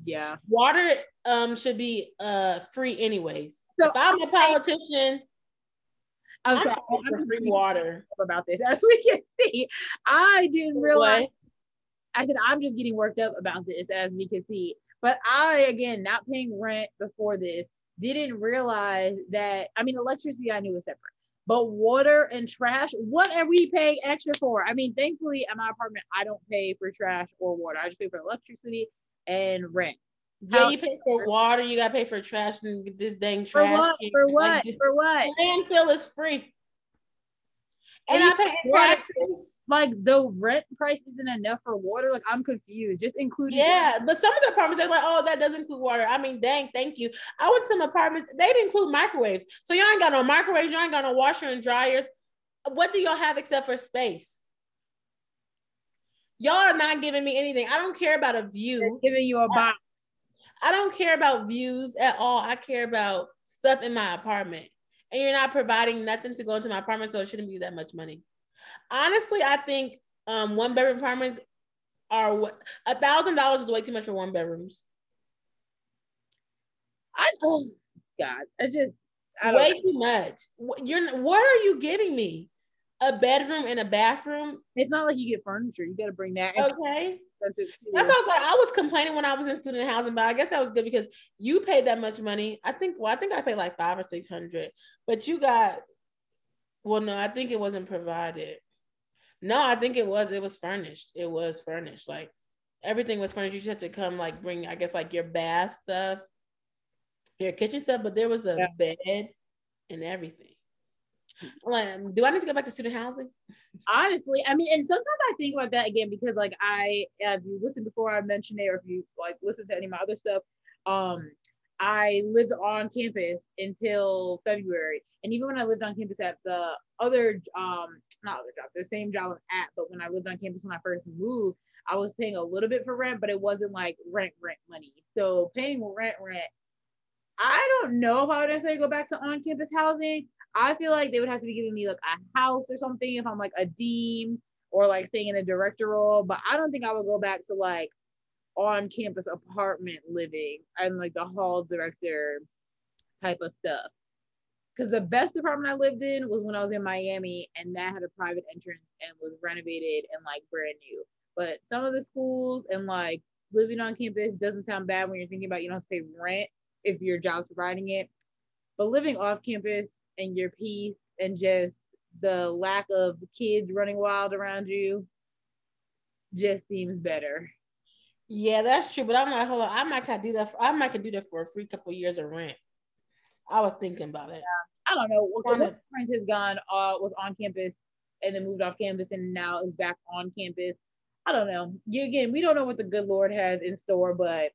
Yeah. Water um should be uh free anyways. So if I'm a politician, I'm, sorry, I'm just free water about this. As we can see, I didn't realize. What? I said I'm just getting worked up about this, as we can see. But I, again, not paying rent before this, didn't realize that. I mean, electricity I knew was separate, but water and trash, what are we paying extra for? I mean, thankfully at my apartment, I don't pay for trash or water. I just pay for electricity and rent. Yeah, you pay for water, you gotta pay for trash and this dang trash. For what? can. For what? the For what? landfill is free. And, And I pay taxes. Like the rent price isn't enough for water. Like I'm confused. Just including Yeah, but some of the apartments they're like, oh, that doesn't include water. I mean, dang, thank you. I went to some apartments, they didn't include microwaves. So y'all ain't got no microwaves, y'all ain't got no washer and dryers. What do y'all have except for space? Y'all are not giving me anything. I don't care about a view. giving you a box. I don't care about views at all. I care about stuff in my apartment. And you're not providing nothing to go into my apartment, so it shouldn't be that much money. Honestly, I think um, one bedroom apartments are what a thousand dollars is way too much for one bedrooms. I oh God. I just I don't Way know. too much. You're what are you giving me? A bedroom and a bathroom? It's not like you get furniture. You got to bring that. Okay. Expensive too. That's what I was like. I was complaining when I was in student housing, but I guess that was good because you paid that much money. I think. Well, I think I paid like five or six hundred, but you got. Well, no, I think it wasn't provided. No, I think it was. It was furnished. It was furnished. Like everything was furnished. You just had to come, like bring, I guess, like your bath stuff, your kitchen stuff. But there was a Yeah. bed and everything. I'm do I need to go back to student housing? honestly i mean and sometimes i think about that again because like i if you listened before i mentioned it or if you like listen to any of my other stuff um i lived on campus until february. And even when i lived on campus at the other um not other job the same job i'm at but when i lived on campus when i first moved i was paying a little bit for rent but it wasn't like rent rent money. So paying rent rent i don't know if i would necessarily go back to on-campus housing I feel like they would have to be giving me like a house or something if I'm like a dean or like staying in a director role. But I don't think I would go back to like on campus apartment living and like the hall director type of stuff. Because the best apartment I lived in was when I was in Miami and that had a private entrance and was renovated and like brand new. But some of the schools and like living on campus doesn't sound bad when you're thinking about you don't have to pay rent if your job's providing it. But living off campus and your peace and just the lack of kids running wild around you just seems better. Yeah, that's true. But I'm like, hold on, I might could do that. For, I might could do that for a free couple years of rent. I was thinking about it. I don't know. Well, Kinda- one of my friends has gone, uh, was on campus and then moved off campus and now is back on campus. I don't know. You again, we don't know what the good Lord has in store, but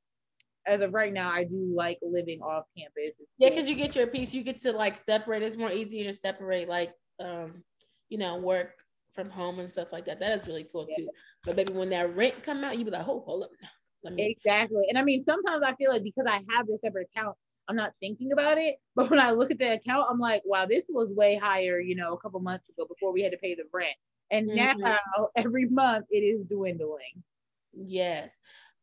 as of right now, I do like living off campus. Yeah, because you get your piece, you get to like separate. It's more easier to separate, like, um, you know, work from home and stuff like that. That is really cool too. But maybe when that rent come out, you be like, oh, hold up, let me. Exactly. And I mean, sometimes I feel like because I have this separate account, I'm not thinking about it. But when I look at the account, I'm like, wow, this was way higher, you know, a couple months ago before we had to pay the rent. And Mhm. now every month it is dwindling. Yes.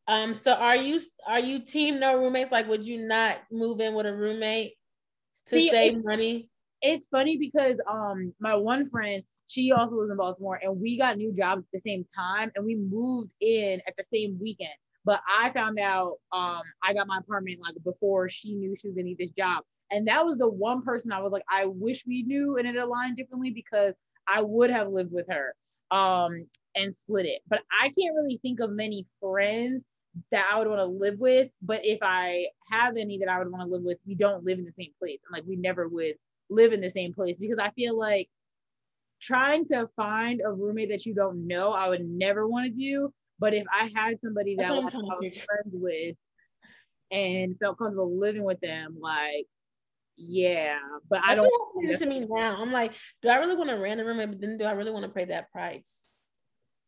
Um. So are you are you team no roommates? Like, would you not move in with a roommate to See, save money? It's funny because um my one friend, she also lives in Baltimore and we got new jobs at the same time and we moved in at the same weekend. But I found out um I got my apartment like before she knew she was gonna need this job. And that was the one person I was like, I wish we knew and it aligned differently because I would have lived with her um and split it. But I can't really think of many friends that I would want to live with. But if I have any that I would want to live with, we don't live in the same place. And like we never would live in the same place because I feel like trying to find a roommate that you don't know, I would never want to do. But if I had somebody that I'm like, trying to I was friends with and felt comfortable living with them, like, yeah. But I don't. what to me now. I'm like, do I really want a random roommate? But then do I really want to pay that price?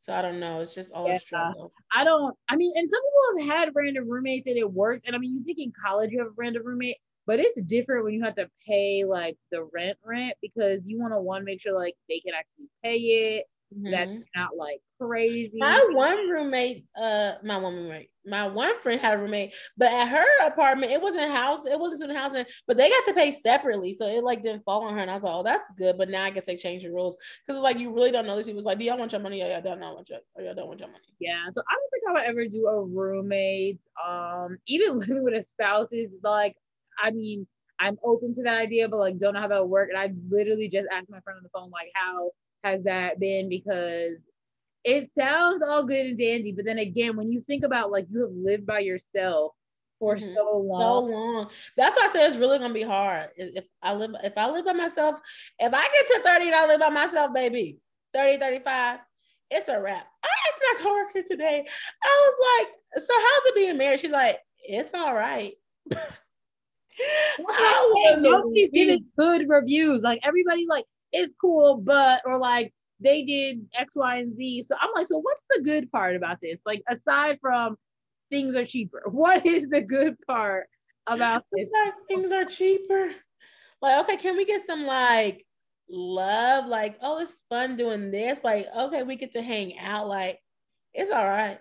So I don't know. It's just all Yeah. a struggle. I don't. I mean, and some people have had random roommates and it works. And I mean, you think in college you have a random roommate, but it's different when you have to pay like the rent rent because you want to one make sure like they can actually pay it. That's Mhm. not like crazy. My one roommate, uh, my one roommate, my one friend had a roommate, but at her apartment, it wasn't house, it wasn't student housing, but they got to pay separately, so it like didn't fall on her. And I was like, oh, that's good. But now I guess they changed the rules because like you really don't know these people. It's like, do y'all want your money? Or y'all don't what your, or y'all don't want your money. Yeah, so I don't think I would ever do a roommate. Um, even living with a spouse is like, I mean, I'm open to that idea, but like, don't know how that would work. And I literally just asked my friend on the phone, like, how has that been? Because it sounds all good and dandy, but then again, when you think about like you have lived by yourself for mm-hmm. so long. So long. That's why I said it's really gonna be hard. If I live, if I live by myself, if I get to 30 and I live by myself, baby, 30, 35, it's a wrap. I asked my coworker today, I was like, so how's it being married? She's like, it's all right. I was nobody's giving good reviews. Like everybody, like it's cool, but or like they did X, Y, and Z. So I'm like, so what's the good part about this? Like aside from things are cheaper, what is the good part about this? things are cheaper. Like, okay, can we get some like love? Like, oh, it's fun doing this. Like, okay, we get to hang out. Like, it's all right.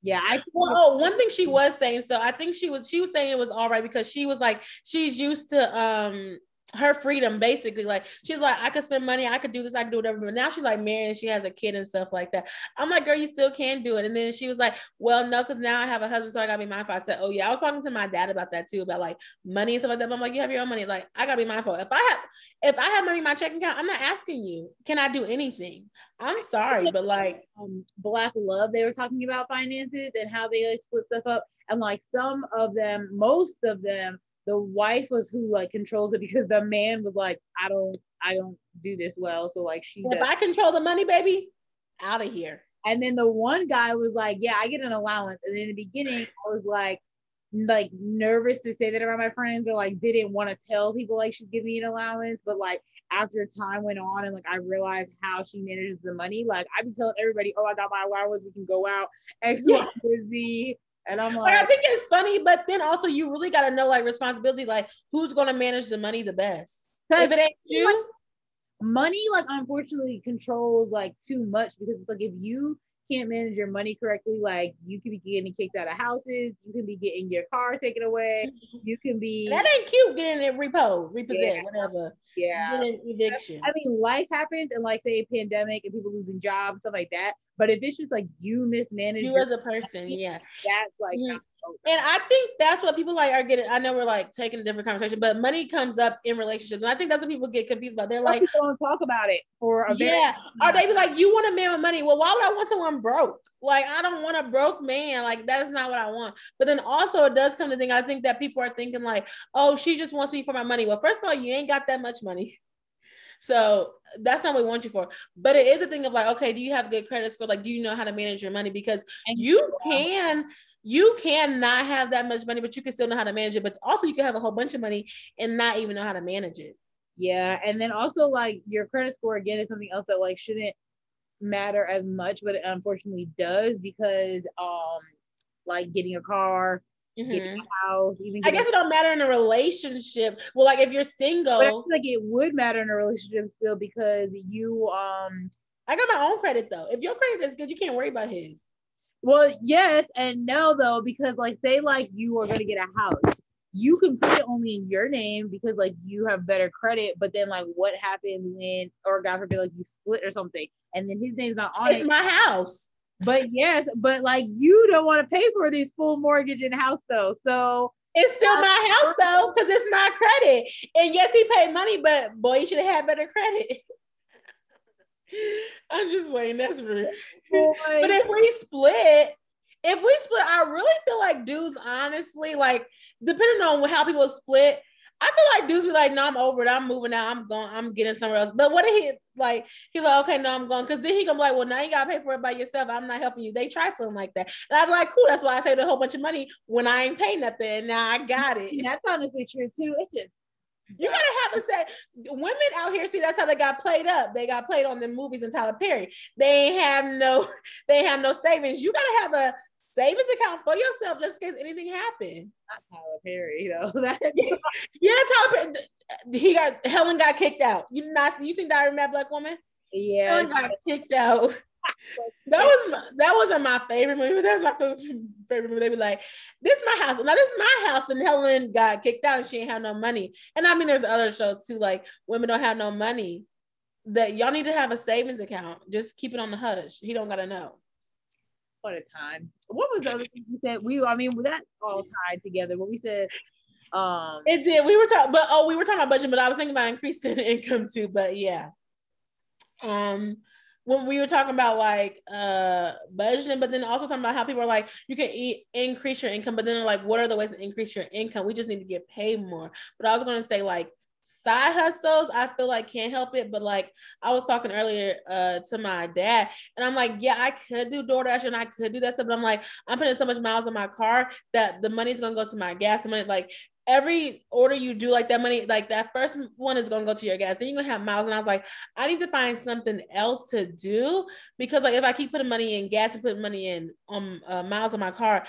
Yeah, I well, oh, one thing she was saying. So I think she was she was saying it was all right because she was like she's used to um her freedom basically. Like she's like i could spend money i could do this i could do whatever. But now she's like married and she has a kid and stuff like that. I'm like girl you still can do it. And then she was like well no because now i have a husband so i gotta be mindful. I said oh yeah. I was talking to my dad about that too about like money and stuff like that. But i'm like you have your own money. Like i gotta be mindful. If i have if i have money in my checking account i'm not asking you can i do anything? I'm sorry but like um, black love they were talking about finances and how they like split stuff up. And like some of them most of them the wife was who like controls it because the man was like, I don't, I don't do this well. So like she if does. I control the money, baby, out of here. And then the one guy was like, Yeah, I get an allowance. And in the beginning, I was like, like nervous to say that around my friends or like didn't want to tell people like she's giving me an allowance. But like after time went on and like I realized how she manages the money, like I've been telling everybody, Oh, I got my allowance, we can go out, X, Y, Z. And I'm like, like, I think it's funny, but then also you really got to know like responsibility, like who's going to manage the money the best. If it ain't you, like, money like unfortunately controls like too much because it's like if you can't manage your money correctly, like you can be getting kicked out of houses, you can be getting your car taken away, mm-hmm. you can be that ain't cute getting it repo, repossessed, yeah. whatever. Yeah. eviction. I mean, life happens and like say a pandemic and people losing jobs, stuff like that. But if it's just like you mismanage you as a person, yeah. That's like mm-hmm. And I think that's what people like are getting. I know we're like taking a different conversation, but money comes up in relationships, and I think that's what people get confused about. They're like, don't talk about it for a yeah, or they be like, "You want a man with money? Well, why would I want someone broke? Like, I don't want a broke man. Like, that's not what I want." But then also, it does come to think. I think that people are thinking like, "Oh, she just wants me for my money." Well, first of all, you ain't got that much money. So that's not what we want you for. But it is a thing of like, okay, do you have a good credit score? Like, do you know how to manage your money? Because you can you can not have that much money, but you can still know how to manage it. But also, you can have a whole bunch of money and not even know how to manage it. Yeah, and then also like your credit score again is something else that like shouldn't matter as much, but it unfortunately does because um like getting a car, mm-hmm. getting a house, even I guess it don't matter in a relationship. Well, like if you're single, like it would matter in a relationship still because you um I got my own credit though. If your credit is good, you can't worry about his. Well, yes and no though, because like say like you are gonna get a house, you can put it only in your name because like you have better credit. But then like what happens when, or God forbid, like you split or something, and then his name's not on it's it. It's my house. But yes, but like you don't want to pay for this full mortgage in house though. So it's still my house though, because it's my credit. And yes, he paid money, but boy, he should have had better credit. I'm just waiting. That's rude. but if we split, if we split, I really feel like dudes, honestly, like depending on how people split, I feel like dudes be like, no, I'm over it. I'm moving out. I'm going. I'm getting somewhere else. But what if he like? He's like, okay, no, I'm going. Because then he gonna be like, well, now you gotta pay for it by yourself. I'm not helping you. They trifling like that, and I'm like, cool. That's why I saved a whole bunch of money when I ain't paying nothing. Now I got it. That's honestly true too. It's just you gotta have a say. Women out here, see, that's how they got played up. They got played on the movies and Tyler Perry. They have no, they have no savings. You gotta have a savings account for yourself just in case anything happened. Not Tyler Perry though. yeah, Tyler Perry. He got Helen got kicked out. You not you seen Diary of Mad Black Woman? Yeah, Helen got kicked out that was my, that wasn't my favorite movie. That was my favorite movie. They were like, "This is my house." Now this is my house, and Helen got kicked out, and she ain't have no money. And I mean, there's other shows too, like women don't have no money. That y'all need to have a savings account. Just keep it on the hush. He don't gotta know. What a time! What was the other thing we said? We, I mean, that all tied together. What we said. Um, it did. We were talking, but oh, we were talking about budget, but I was thinking about increasing income too. But yeah. Um, when we were talking about like uh budgeting, but then also talking about how people are like, you can eat increase your income, but then like, what are the ways to increase your income? We just need to get paid more. But I was gonna say like side hustles, I feel like can't help it. But like I was talking earlier uh to my dad, and I'm like, yeah, I could do DoorDash and I could do that stuff, but I'm like, I'm putting so much miles on my car that the money's gonna go to my gas money. Like every order you do, like that money, like that first one is gonna go to your gas. Then you're gonna have miles. And I was like, I need to find something else to do because like if I keep putting money in gas and putting money in um uh, miles on my car,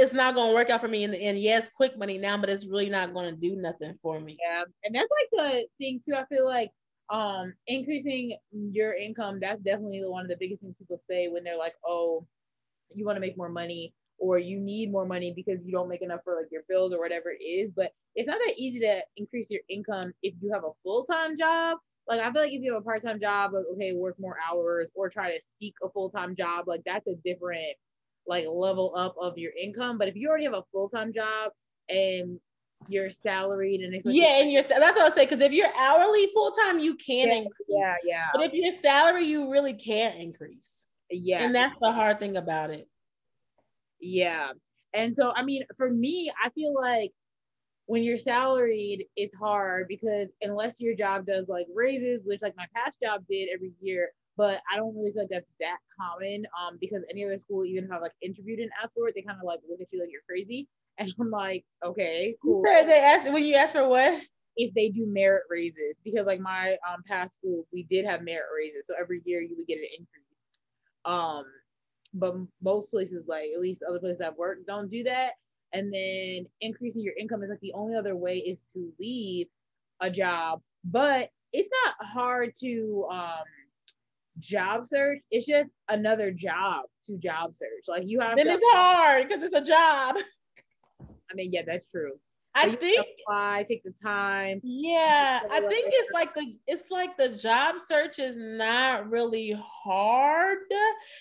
it's not gonna work out for me in the end. Yes, quick money now, but it's really not gonna do nothing for me. Yeah, and that's like the thing too. I feel like um increasing your income. That's definitely one of the biggest things people say when they're like, oh, you want to make more money or you need more money because you don't make enough for like your bills or whatever it is. But it's not that easy to increase your income if you have a full time job. Like I feel like if you have a part time job, like okay, work more hours or try to seek a full time job, like that's a different like level up of your income. But if you already have a full time job and you're salaried and yeah, and you're that's what I say because if you're hourly full time, you can yeah, increase. Yeah, yeah. But if you're salary, you really can't increase. Yeah, and that's the hard thing about it. Yeah. And so, I mean, for me, I feel like when you're salaried, it's hard because unless your job does like raises, which like my past job did every year, but I don't really feel like that's that common um, because any other school, even if I like interviewed and asked for it, they kind of like look at you like you're crazy. And I'm like, okay, cool. They ask when you ask for what? If they do merit raises, because like my um past school, we did have merit raises. So every year you would get an increase. Um, but most places, like at least other places I've worked, don't do that. And then increasing your income is like the only other way is to leave a job. But it's not hard to um job search. It's just another job to job search. Like you have then to, it's hard because it's a job. I mean, yeah, that's true. I think apply, take the time. Yeah, I think it's like the it's like the job search is not really hard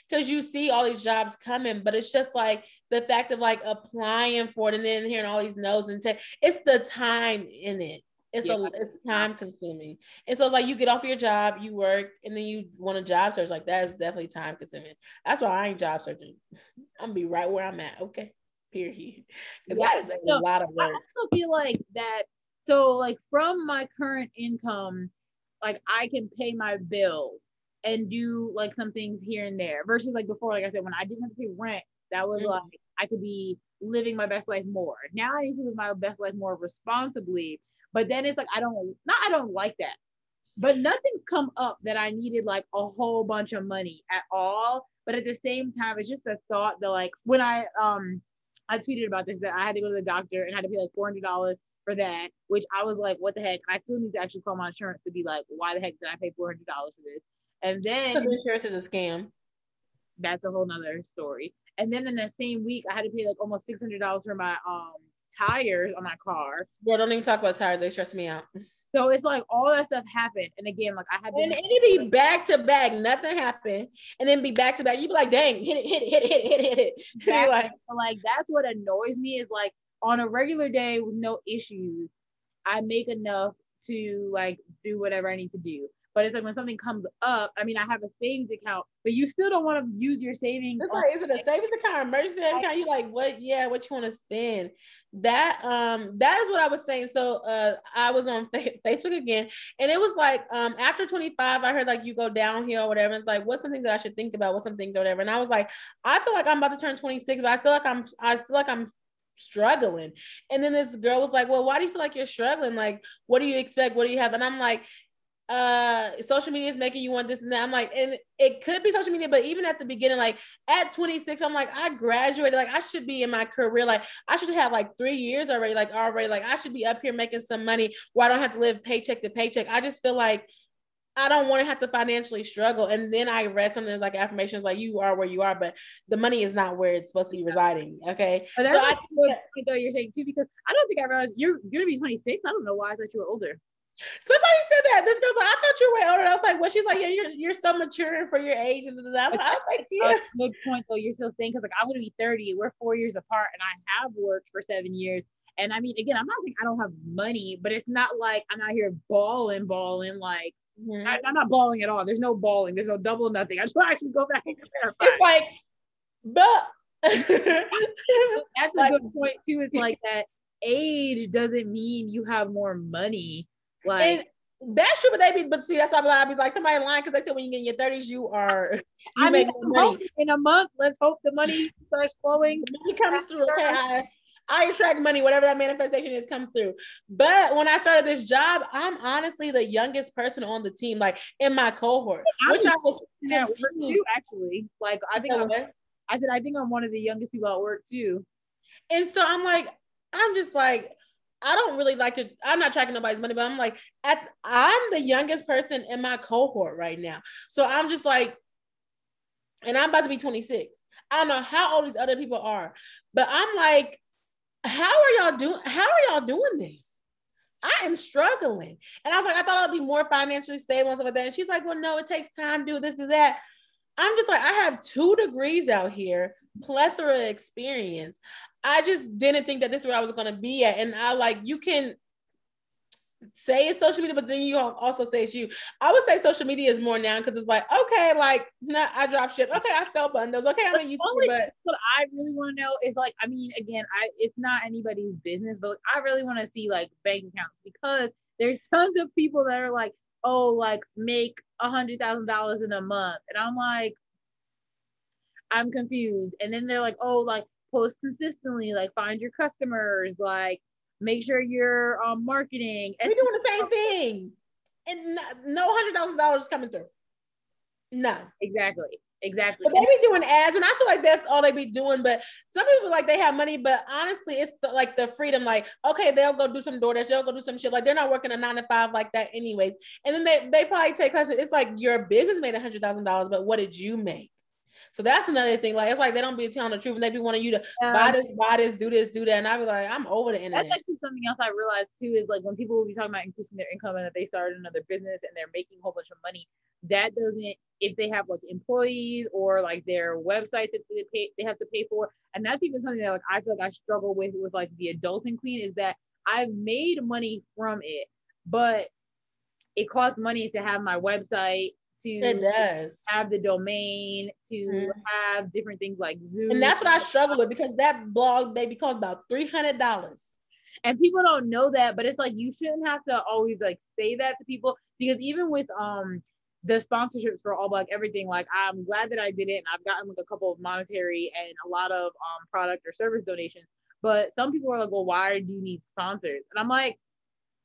because you see all these jobs coming, but it's just like the fact of like applying for it and then hearing all these no's and say it's the time in it. It's yeah. a it's time consuming. And so it's like you get off your job, you work, and then you want a job search. Like that is definitely time consuming. That's why I ain't job searching. I'm gonna be right where I'm at. Okay period. Because yeah, that is a lot of work. I also feel like that. So, like from my current income, like I can pay my bills and do like some things here and there. Versus like before, like I said, when I didn't have to pay rent, that was mm-hmm. like I could be living my best life more. Now I need to live my best life more responsibly. But then it's like I don't not I don't like that. But nothing's come up that I needed like a whole bunch of money at all. But at the same time, it's just a thought that like when I um I tweeted about this that I had to go to the doctor and had to pay like four hundred dollars for that, which I was like, what the heck? I still need to actually call my insurance to be like, why the heck did I pay four hundred dollars for this? And then because insurance is a scam. That's a whole nother story. And then in that same week, I had to pay like almost six hundred dollars for my um tires on my car. Bro, don't even talk about tires. They stress me out. So it's like all that stuff happened. And again, like I had and it'd be back to back, nothing happened. And then be back to back. You'd be like, dang, hit it, hit it, hit it, hit it, hit it. Like, like that's what annoys me is like on a regular day with no issues, I make enough to like do whatever I need to do. But it's like when something comes up, I mean, I have a savings account, but you still don't want to use your savings. It's like, is it a savings account, or emergency account? You like what? Yeah, what you want to spend? That um, that is what I was saying. So uh, I was on Facebook again, and it was like um, after 25, I heard like you go downhill, or whatever. It's like what's something that I should think about? What's some things or whatever? And I was like, I feel like I'm about to turn 26, but I feel like I'm, I feel like I'm struggling. And then this girl was like, Well, why do you feel like you're struggling? Like, what do you expect? What do you have? And I'm like, uh social media is making you want this and that. I'm like, and it could be social media, but even at the beginning, like at 26, I'm like, I graduated, like I should be in my career, like I should have like three years already, like already, like I should be up here making some money where I don't have to live paycheck to paycheck. I just feel like I don't want to have to financially struggle. And then I read something that's like affirmations like you are where you are, but the money is not where it's supposed to be residing. Okay. But that's so like I, though you're saying too, because I don't think I realized you're you're gonna be 26. I don't know why I thought you were older. Somebody said that. This girl's like, I thought you were way older. I was like, well, she's like, yeah, you're you're so mature for your age. And I was like, yeah. That's a good point though. You're still saying because like I'm gonna be 30. We're four years apart, and I have worked for seven years. And I mean, again, I'm not saying I don't have money, but it's not like I'm out here balling, balling like mm-hmm. I, am not balling at all. There's no balling. There's no double nothing. I just want to go back and clarify. It's like, but that's a like, good point too. It's like that age doesn't mean you have more money. Like that's true, but they be but see that's why I be like somebody lying because they said when you get in your 30s, you are you I make mean, money. in a month. Let's hope the money starts flowing. The money comes through. Okay. I, I attract money, whatever that manifestation is come through. But when I started this job, I'm honestly the youngest person on the team, like in my cohort, I which I was yeah, too, actually. Like I think I said I think I'm one of the youngest people at work too. And so I'm like, I'm just like, I don't really like to, I'm not tracking nobody's money, but I'm like, at I'm the youngest person in my cohort right now. So I'm just like, and I'm about to be 26. I don't know how old these other people are, but I'm like, how are y'all doing? How are y'all doing this? I am struggling. And I was like, I thought I'd be more financially stable and stuff like that. And she's like, well, no, it takes time, to do this, do that. I'm just like, I have two degrees out here, plethora experience. I just didn't think that this is where I was gonna be at. And I like you can say it's social media, but then you also say it's you. I would say social media is more now because it's like, okay, like nah, I drop shit. Okay, I sell bundles. Okay, I'm a YouTuber. But what I really want to know is like, I mean, again, I it's not anybody's business, but like, I really want to see like bank accounts because there's tons of people that are like, oh, like make a hundred thousand dollars in a month, and I'm like, I'm confused. And then they're like, oh, like post consistently, like find your customers, like make sure you're um, marketing. We're doing the same thing. And no hundred thousand dollars coming through. None. Exactly. Exactly. But they be doing ads, and I feel like that's all they be doing. But some people like they have money, but honestly, it's the, like the freedom. Like, okay, they'll go do some DoorDash, they'll go do some shit. Like they're not working a nine to five like that, anyways. And then they they probably take classes. It's like your business made a hundred thousand dollars, but what did you make? So that's another thing. Like it's like they don't be telling the truth and they be wanting you to yeah. buy this, buy this, do this, do that. And I be like, I'm over the internet. That's actually something else I realized too is like when people will be talking about increasing their income and that they started another business and they're making a whole bunch of money, that doesn't if they have like employees or like their websites that they pay they have to pay for. And that's even something that like I feel like I struggle with with like the adulting queen is that I've made money from it, but it costs money to have my website to it does. have the domain, to mm-hmm. have different things like Zoom. And that's what I struggle with because that blog maybe cost about three hundred dollars. And people don't know that, but it's like you shouldn't have to always like say that to people because even with um the sponsorships for all black everything like i'm glad that i did it and i've gotten like a couple of monetary and a lot of um product or service donations but some people are like well why do you need sponsors and i'm like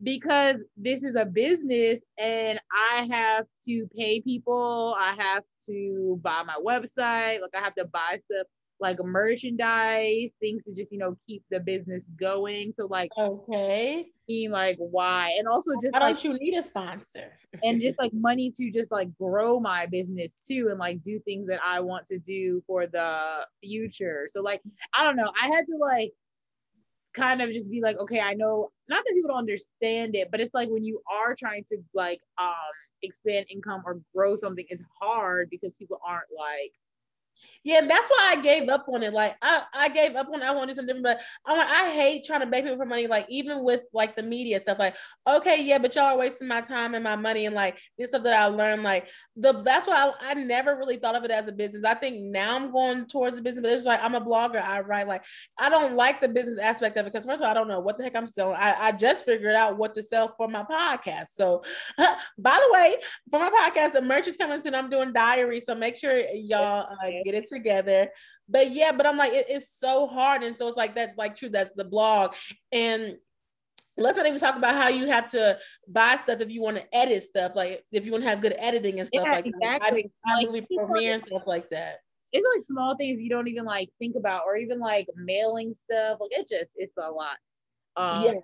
because this is a business and I have to pay people. I have to buy my website. Like I have to buy stuff like merchandise, things to just, you know, keep the business going. So like okay. Being like why? And also just why like, don't you need a sponsor? and just like money to just like grow my business too and like do things that I want to do for the future. So like I don't know. I had to like kind of just be like, okay, I know not that people don't understand it, but it's like when you are trying to like um expand income or grow something, it's hard because people aren't like yeah, that's why I gave up on it. Like I, I gave up on it. I want to do something different, but I'm like, I hate trying to beg people for money. Like even with like the media stuff, like, okay, yeah, but y'all are wasting my time and my money and like this stuff that I learned. Like the that's why I, I never really thought of it as a business. I think now I'm going towards the business, but it's like I'm a blogger. I write like I don't like the business aspect of it because first of all, I don't know what the heck I'm selling. I, I just figured out what to sell for my podcast. So by the way, for my podcast, the merch is coming soon. I'm doing diary. So make sure y'all uh, get it together. But yeah, but I'm like, it, it's so hard. And so it's like that, like true, that's the blog. And let's not even talk about how you have to buy stuff if you want to edit stuff, like if you want to have good editing and stuff yeah, like exactly. that. I, premiere and stuff like that. It's like small things you don't even like think about, or even like mailing stuff. Like it just it's a lot. Um, yes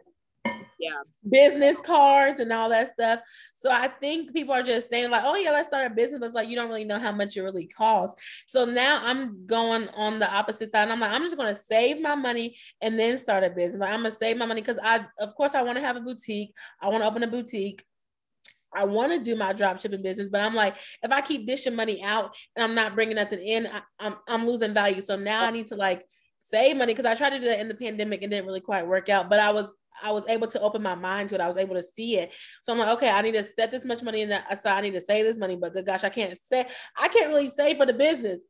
yeah. business cards and all that stuff. So i think people are just saying like oh yeah let's start a business but it's like you don't really know how much it really costs. So now i'm going on the opposite side and i'm like i'm just going to save my money and then start a business. Like i'm going to save my money because i of course i want to have a boutique. I want to open a boutique. I want to do my drop shipping business, but I'm like, if I keep dishing money out and I'm not bringing nothing in, I, I'm I'm losing value. So now I need to like save money because I tried to do that in the pandemic and didn't really quite work out. But I was I was able to open my mind to it. I was able to see it. So I'm like, okay, I need to set this much money in that aside. I need to save this money, but good gosh, I can't say I can't really save for the business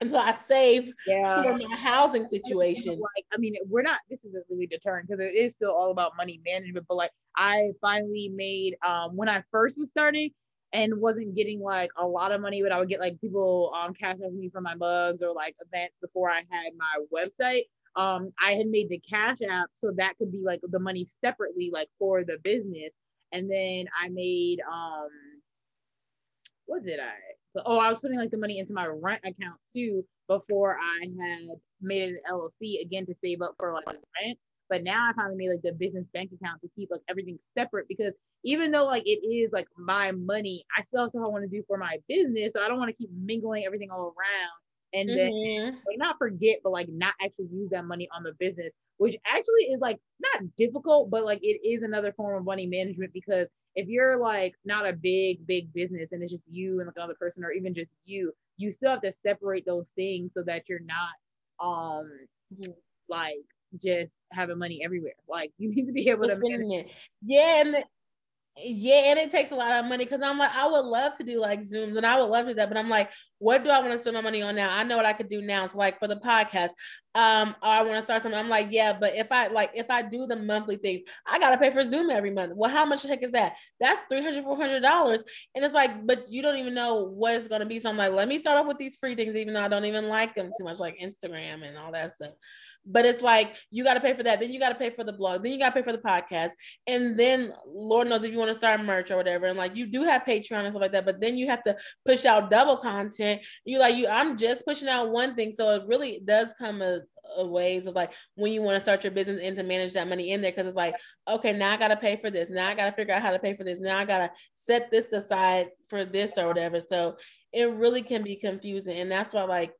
until I save yeah. for my housing situation. Like, I mean, we're not. This isn't really deterrent because it is still all about money management. But like, I finally made um when I first was starting and wasn't getting like a lot of money, but I would get like people on um, Cash App me for my mugs or like events before I had my website. Um, I had made the cash app so that could be like the money separately, like for the business. And then I made um what did I? Oh, I was putting like the money into my rent account too before I had made an LLC again to save up for like rent. But now I finally made like the business bank account to keep like everything separate because even though like it is like my money, I still I want to do for my business. So I don't want to keep mingling everything all around and mm-hmm. then like not forget, but like not actually use that money on the business, which actually is like not difficult, but like it is another form of money management because if you're like not a big, big business and it's just you and like another person or even just you, you still have to separate those things so that you're not um like just having money everywhere. Like you need to be able to manage. Yeah, and yeah, and it takes a lot of money because I'm like, I would love to do like Zooms and I would love to do that, but I'm like, what do I want to spend my money on now? I know what I could do now. So like for the podcast, um, or I want to start something. I'm like, yeah, but if I like if I do the monthly things, I gotta pay for Zoom every month. Well, how much the heck is that? That's 300 $400. And it's like, but you don't even know what it's gonna be. So I'm like, let me start off with these free things, even though I don't even like them too much, like Instagram and all that stuff. But it's like you got to pay for that. Then you got to pay for the blog. Then you got to pay for the podcast. And then Lord knows if you want to start merch or whatever. And like you do have Patreon and stuff like that. But then you have to push out double content. You like you. I'm just pushing out one thing, so it really does come a, a ways of like when you want to start your business and to manage that money in there because it's like okay now I got to pay for this. Now I got to figure out how to pay for this. Now I got to set this aside for this or whatever. So it really can be confusing, and that's why like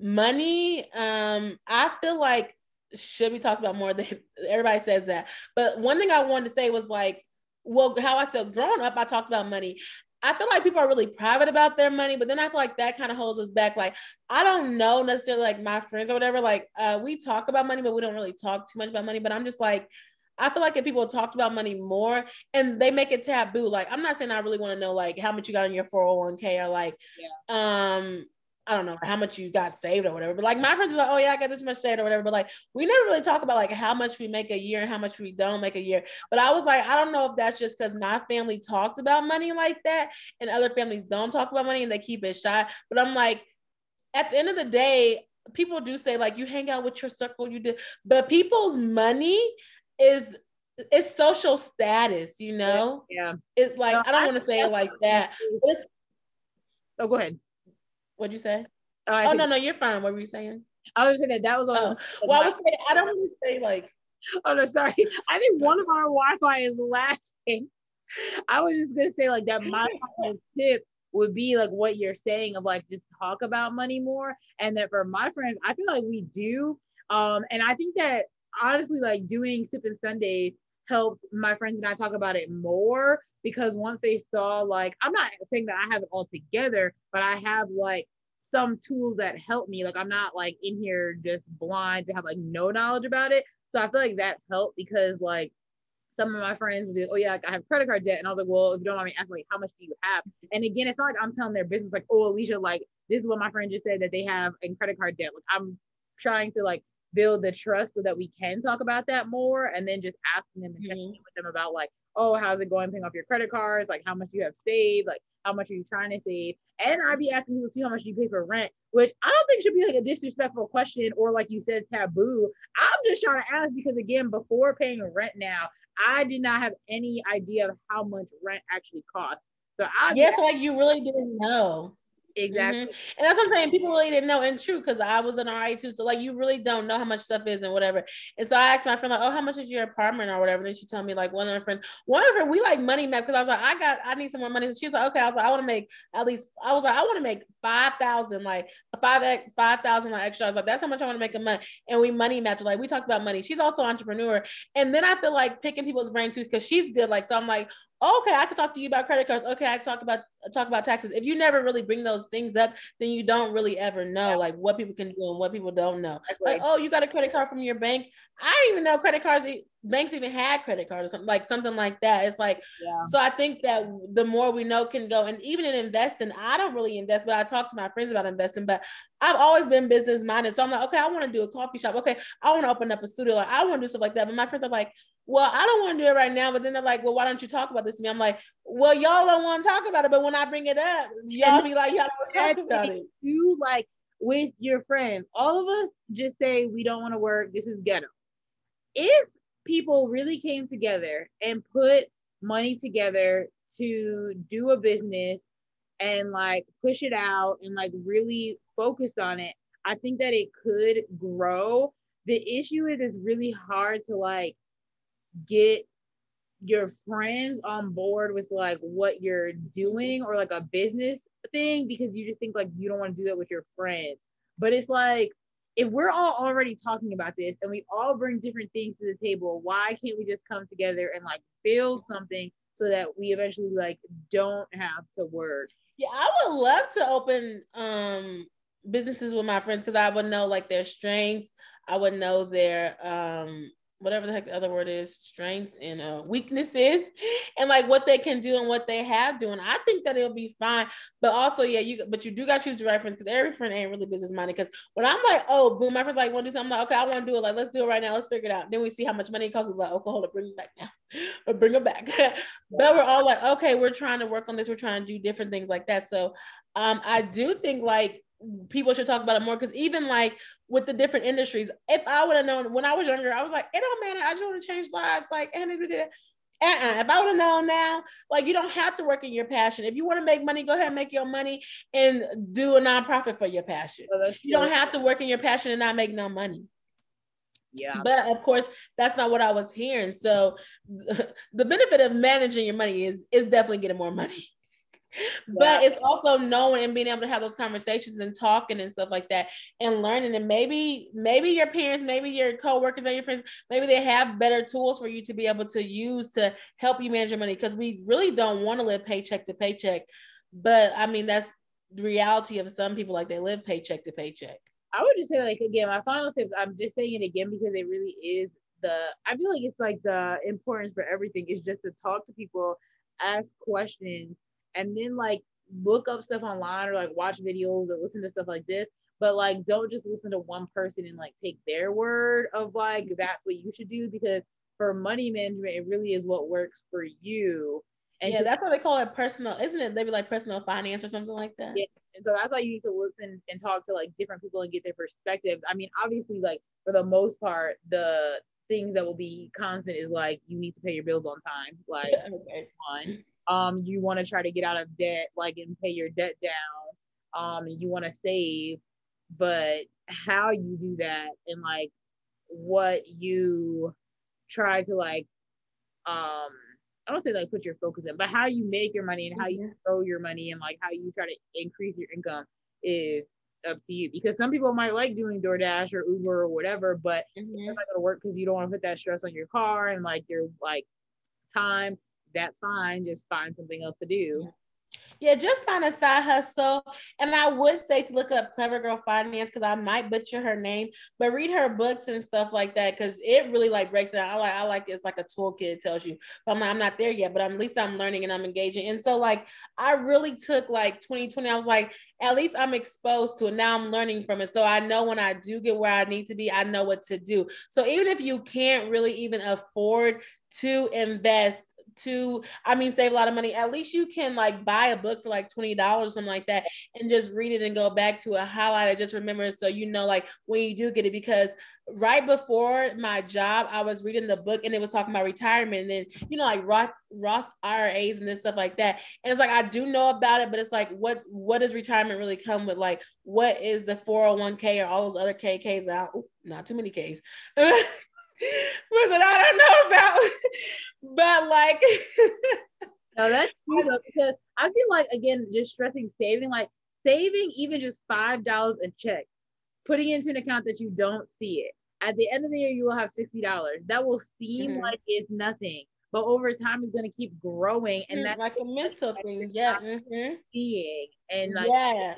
money um i feel like should be talked about more than everybody says that but one thing i wanted to say was like well how i said growing up i talked about money I feel like people are really private about their money, but then I feel like that kind of holds us back. Like, I don't know necessarily like my friends or whatever. Like, uh, we talk about money, but we don't really talk too much about money. But I'm just like, I feel like if people talked about money more and they make it taboo, like I'm not saying I really want to know like how much you got in your 401k or like yeah. um I don't know how much you got saved or whatever. But like my friends were like, oh yeah, I got this much saved or whatever. But like we never really talk about like how much we make a year and how much we don't make a year. But I was like, I don't know if that's just because my family talked about money like that and other families don't talk about money and they keep it shy. But I'm like, at the end of the day, people do say like you hang out with your circle, you do, but people's money is it's social status, you know? Yeah. It's like no, I don't want to say it like that. It's, oh, go ahead. What'd you say? Oh, oh no, no, you're fine. What were you saying? I was saying that that was oh. well, I was saying I don't want to say like. Oh no, sorry. I think one of our Wi-Fi is lacking. I was just gonna say like that. My tip would be like what you're saying of like just talk about money more, and that for my friends, I feel like we do. Um, and I think that honestly, like doing sipping Sundays helped my friends and I talk about it more because once they saw like I'm not saying that I have it all together, but I have like some tools that help me. Like I'm not like in here just blind to have like no knowledge about it. So I feel like that helped because like some of my friends would be like, oh yeah, I have credit card debt. And I was like, well, if you don't mind me asking, like, how much do you have? And again, it's not like I'm telling their business like, oh, Alicia, like this is what my friend just said that they have in credit card debt. Like I'm trying to like build the trust so that we can talk about that more and then just asking them and checking mm-hmm. with them about like oh how's it going paying off your credit cards? Like how much you have saved? Like how much are you trying to save? And i'd be asking people too how much you pay for rent? Which i don't think should be like a disrespectful question or like you said taboo. I'm just trying to ask because again before paying rent now i did not have any idea of how much rent actually costs. So I yes, yeah, so like you really didn't know. Exactly. Mm-hmm. And that's what I'm saying. People really didn't know. And true, because I was an RA too. So like you really don't know how much stuff is and whatever. And so I asked my friend, like, oh, how much is your apartment or whatever? And then she told me like one of her friends, one of her, we like money map because I was like, I got I need some more money. So she's like, okay. I was like, I want to make at least I was like, I want to make five thousand, like five five thousand like extra. I was like, that's how much I want to make a month. And we money match. Like we talk about money. She's also an entrepreneur. And then I feel like picking people's brain too, because she's good. Like, so I'm like, okay, I could talk to you about credit cards. Okay, I talk about talk about taxes. If you never really bring those things up, then you don't really ever know yeah. like what people can do and what people don't know. Like, oh, you got a credit card from your bank. I didn't even know credit cards banks even had credit cards or something like something like that. It's like Yeah. so I think that the more we know can go, and even in investing, I don't really invest, but I talk to my friends about investing. But I've always been business minded, so I'm like, okay, I want to do a coffee shop. Okay, I want to open up a studio. Like I want to do stuff like that. But my friends are like, well, I don't want to do it right now. But then they're like, well, why don't you talk about this to me? I'm like, well, y'all don't want to talk about it, but when I bring it up, y'all be like, y'all don't want to talk about it. You like with your friends, all of us just say we don't want to work. This is ghetto. If people really came together and put money together to do a business and like push it out and like really focus on it, I think that it could grow. The issue is it's really hard to like get your friends on board with like what you're doing or like a business thing because you just think like you don't want to do that with your friends. But it's like if we're all already talking about this and we all bring different things to the table, why can't we just come together and like build something so that we eventually like don't have to work? Yeah, I would love to open um businesses with my friends because I would know like their strengths. I would know their um whatever the heck the other word is, strengths and uh, weaknesses, and like what they can do and what they have doing. I think that it'll be fine. But also, yeah, you but you do got to choose the right friends because every friend ain't really business minded. Because when I'm like, oh, boom, my friends like want to do something, I'm like, okay, I want to do it. Like, let's do it right now. Let's figure it out. Then we see how much money it costs. We're like, okay, hold it, bring it back now, or bring it back. but we're all like, okay, we're trying to work on this. We're trying to do different things like that. So, um, I do think like people should talk about it more because even like with the different industries, if I would have known when I was younger, I was like, it don't matter. I just want to change lives. Like, and it did. Uh-uh. If I would have known now, like you don't have to work in your passion. If you want to make money, go ahead and make your money and do a nonprofit for your passion. Oh, that's You don't have to work in your passion and not make no money. yeah. But of course, that's not what I was hearing. So the benefit of managing your money is is definitely getting more money. But it's also knowing and being able to have those conversations and talking and stuff like that and learning. And maybe, maybe your parents, maybe your coworkers and your friends, maybe they have better tools for you to be able to use to help you manage your money. Because we really don't want to live paycheck to paycheck. But I mean, that's the reality of some people, like they live paycheck to paycheck. I would just say like again, my final tips. I'm just saying it again because it really is the. I feel like it's like the importance for everything is just to talk to people, ask questions, and then like look up stuff online or like watch videos or listen to stuff like this. But like, don't just listen to one person and like take their word of like that's what you should do because for money management, it really is what works for you. And yeah, that's why they call it personal, isn't it? Maybe like personal finance or something like that. Yeah. And so that's why you need to listen and talk to like different people and get their perspectives. I mean, obviously, like for the most part, the things that will be constant is like you need to pay your bills on time. Like okay. one, um, you want to try to get out of debt, like and pay your debt down. Um, and you want to save, but how you do that and like what you try to like um I don't say like put your focus in, but how you make your money and how you grow your money and like how you try to increase your income is up to you. Because some people might like doing DoorDash or Uber or whatever, but Mhm. it's not gonna work because you don't want to put that stress on your car and like your like time. That's fine. Just find something else to do. Yeah, just find a side hustle. And I would say to look up Clever Girl Finance because I might butcher her name, but read her books and stuff like that because it really like breaks down. I like I like it's like a toolkit it tells you. But I'm not, I'm not there yet, but I'm, at least I'm learning and I'm engaging. And so like I really took like 2020. I was like, at least I'm exposed to it. Now I'm learning from it. So I know when I do get where I need to be, I know what to do. So even if you can't really even afford to invest to i mean save a lot of money. At least you can like buy a book for like $20 or something like that and just read it and go back to a highlight i just remember so you know like when you do get it. Because right before my job i was reading the book and it was talking about retirement and then you know like roth roth iras and this stuff like that. And it's like i do know about it but it's like what what does retirement really come with? Like what is the 401k or all those other kk's out not too many k's but that I don't know about. but like, No, that's true though, because I feel like again, just stressing saving, like saving even just five dollars a check, putting it into an account that you don't see it. At the end of the year, you will have sixty dollars. That will seem Mhm. like it's nothing, but over time, it's gonna keep growing, and that's like a mental thing. Yeah. mhm. seeing and like yeah.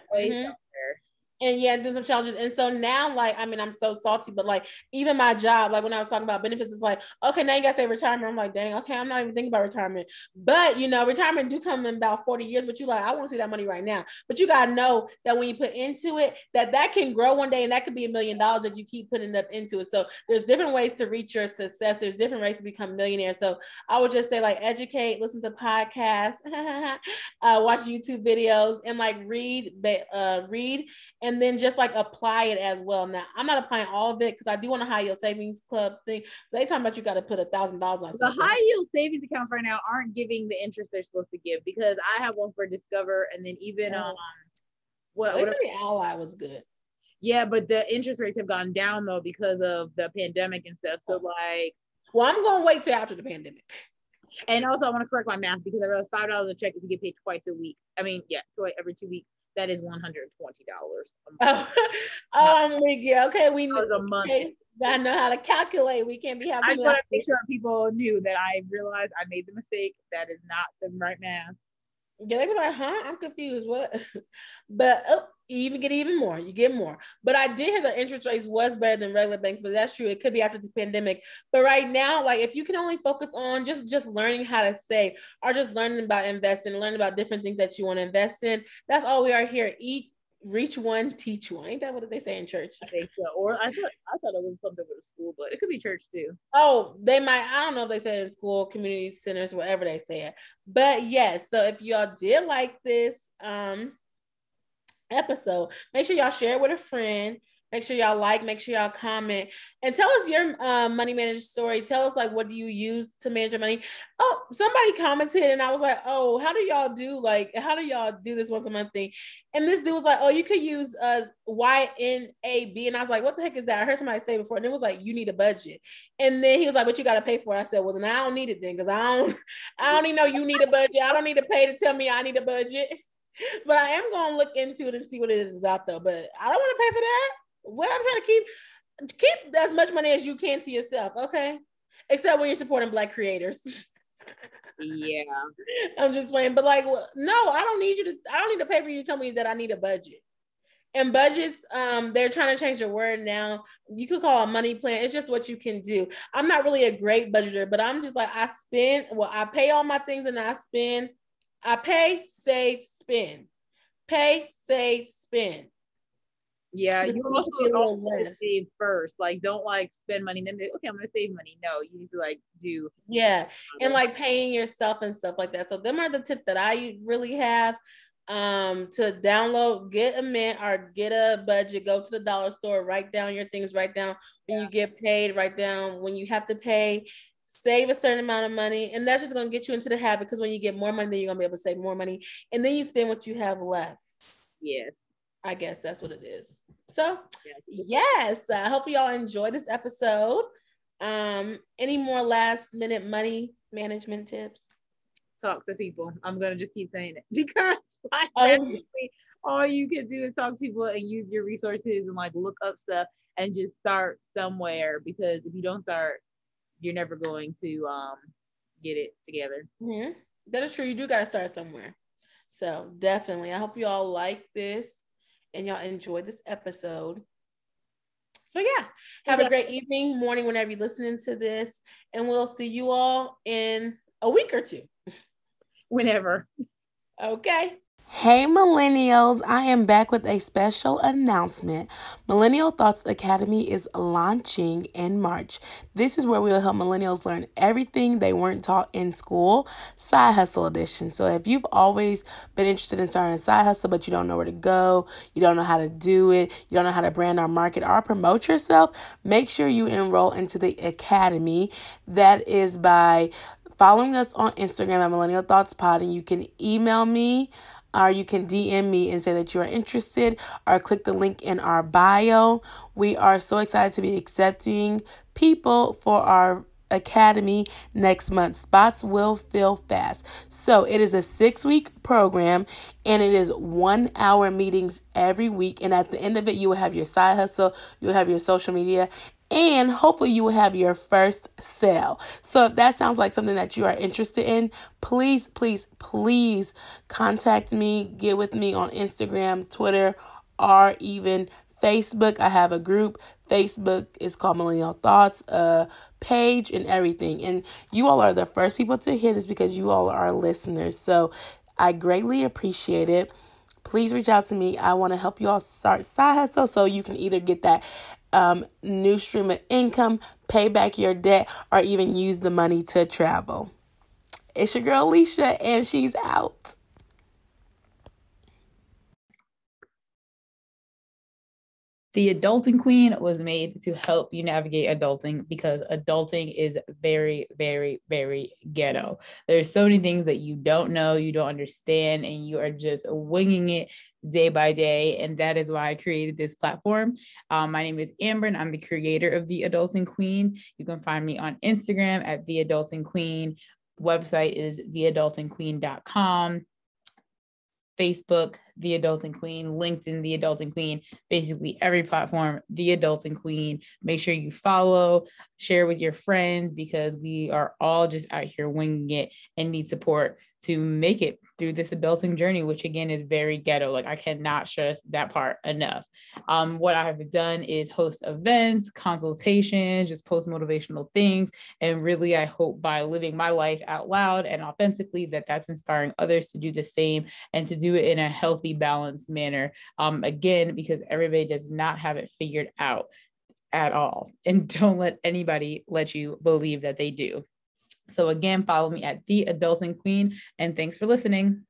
And yeah, doing some challenges. And so now, like, I mean, I'm so salty, but like, even my job, like when I was talking about benefits, it's like, okay, now you gotta say retirement. I'm like, dang, okay, I'm not even thinking about retirement. But you know, retirement do come in about 40 years, but you like, I want to see that money right now. But you gotta know that when you put into it, that that can grow one day and that could be a million dollars if you keep putting up into it. So there's different ways to reach your success. There's different ways to become millionaire. So I would just say like educate, listen to podcasts, uh, watch YouTube videos, and like read, uh, read, and then just like apply it as well. Now I'm not applying all of it because I do want a high yield savings club thing. They talking about you got to put a thousand dollars on. The something. high yield savings accounts right now aren't giving the interest they're supposed to give because I have one for Discover, and then even um, what? Well, what Ally was good. Yeah, but the interest rates have gone down though because of the pandemic and stuff. So like, well, I'm gonna wait till after the pandemic. And also, I want to correct my math because I realized five dollars a check if you get paid twice a week. I mean, yeah, so every two weeks. That is one hundred twenty dollars. Oh, oh, I'm with you. Okay, we know. A month. Okay. Gotta know how to calculate. We can't be having. I want to make sure people knew that I realized I made the mistake. That is not the right math. Yeah, they be like, huh? I'm confused. What? but oh, even get even more. You get more. But I did hear the interest rates was better than regular banks, but that's true. It could be after the pandemic. But right now, like if you can only focus on just just learning how to save or just learning about investing, learning about different things that you want to invest in, that's all we are here. Eat reach one, teach one. Ain't that what they say in church? I think so. Or I thought I thought it was something with a school, but it could be church too. Oh, they might. I don't know if they say it in school, community centers, whatever they say it. But yes, so if y'all did like this um episode, make sure y'all share it with a friend. Make sure y'all like, make sure y'all comment, and tell us your uh, money management story. Tell us like what do you use to manage your money. Oh, somebody commented, and I was like, oh, how do y'all do like how do y'all do this once a month thing? And this dude was like, oh, you could use uh YNAB, and I was like, what the heck is that? I heard somebody say before, and it was like you need a budget, and then he was like, but you got to pay for it. I said, well, then I don't need it then, because I don't, I don't even know you need a budget. I don't need to pay to tell me I need a budget. But I am gonna look into it and see what it is about though. But I don't want to pay for that. Well, I'm trying to keep keep as much money as you can to yourself, okay? Except when you're supporting black creators. yeah. I'm just playing. But like, no, I don't need you to I don't need to pay for you to tell me that I need a budget. And budgets, um, they're trying to change the word now. You could call a money plan. It's just what you can do. I'm not really a great budgeter, but I'm just like I spend. Well, I pay all my things and I spend. I pay, save, spend. Pay, save, spend. Yeah, you also, also save first. Like, don't like spend money. Then okay, I'm gonna save money. No, you need to like do. Yeah, and like paying yourself and stuff like that. So them are the tips that I really have. Um, to download, get a mint or get a budget. Go to the dollar store, write down your things. Write down when yeah. you get paid. Write down when you have to pay. Save a certain amount of money, and that's just gonna get you into the habit. Because when you get more money, then you're gonna be able to save more money, and then you spend what you have left. Yes. I guess that's what it is. So, yes, I hope you all enjoy this episode. Um, any more last minute money management tips? Talk to people. I'm gonna just keep saying it because like, oh. all you can do is talk to people and use your resources and like look up stuff and just start somewhere because if you don't start, you're never going to um get it together. Mm-hmm. That is true. You do gotta start somewhere. So definitely, I hope you all like this and y'all enjoy this episode. So yeah, have a great evening, morning, whenever you're listening to this, and we'll see you all in a week or two. Whenever. Okay. Hey millennials, I am back with a special announcement. Millennial Thoughts Academy is launching in March. This is where we will help millennials learn everything they weren't taught in school, side hustle edition. So if you've always been interested in starting a side hustle but you don't know where to go, you don't know how to do it, you don't know how to brand or market or promote yourself, make sure you enroll into the academy. That is by following us on Instagram at Millennial Thoughts Pod and you can email me or you can DM me and say that you are interested or click the link in our bio. We are so excited to be accepting people for our academy next month. Spots will fill fast. So it is a six week program and it is one hour meetings every week. And at the end of it, you will have your side hustle, you'll have your social media, and hopefully you will have your first sale. So if that sounds like something that you are interested in, please, please, please contact me, get with me on Instagram, Twitter, or even Facebook. I have a group. Facebook is called Millennial Thoughts, a page and everything. And you all are the first people to hear this because you all are listeners. So I greatly appreciate it. Please reach out to me. I want to help you all start side hustle so you can either get that um, new stream of income, pay back your debt, or even use the money to travel. It's your girl Alicia, and she's out. The Adulting Queen was made to help you navigate adulting because adulting is very, very, very ghetto. There's so many things that you don't know, you don't understand, and you are just winging it day by day. And that is why I created this platform. Um, my name is Amber, and I'm the creator of The Adulting Queen. You can find me on Instagram at The Adulting Queen. Website is theadultingqueen.com. Facebook, The Adulting Queen, LinkedIn, The Adulting Queen, basically every platform, The Adulting Queen. Make sure you follow, share with your friends because we are all just out here winging it and need support to make it through this adulting journey, which again is very ghetto. Like I cannot stress that part enough. Um, what I have done is host events, consultations, just post motivational things, and really, I hope by living my life out loud and authentically, that that's inspiring others to do the same and to do it in a healthy, balanced manner. Um, again, because everybody does not have it figured out at all, and don't let anybody let you believe that they do. So again, follow me at the Adulting Queen, and thanks for listening.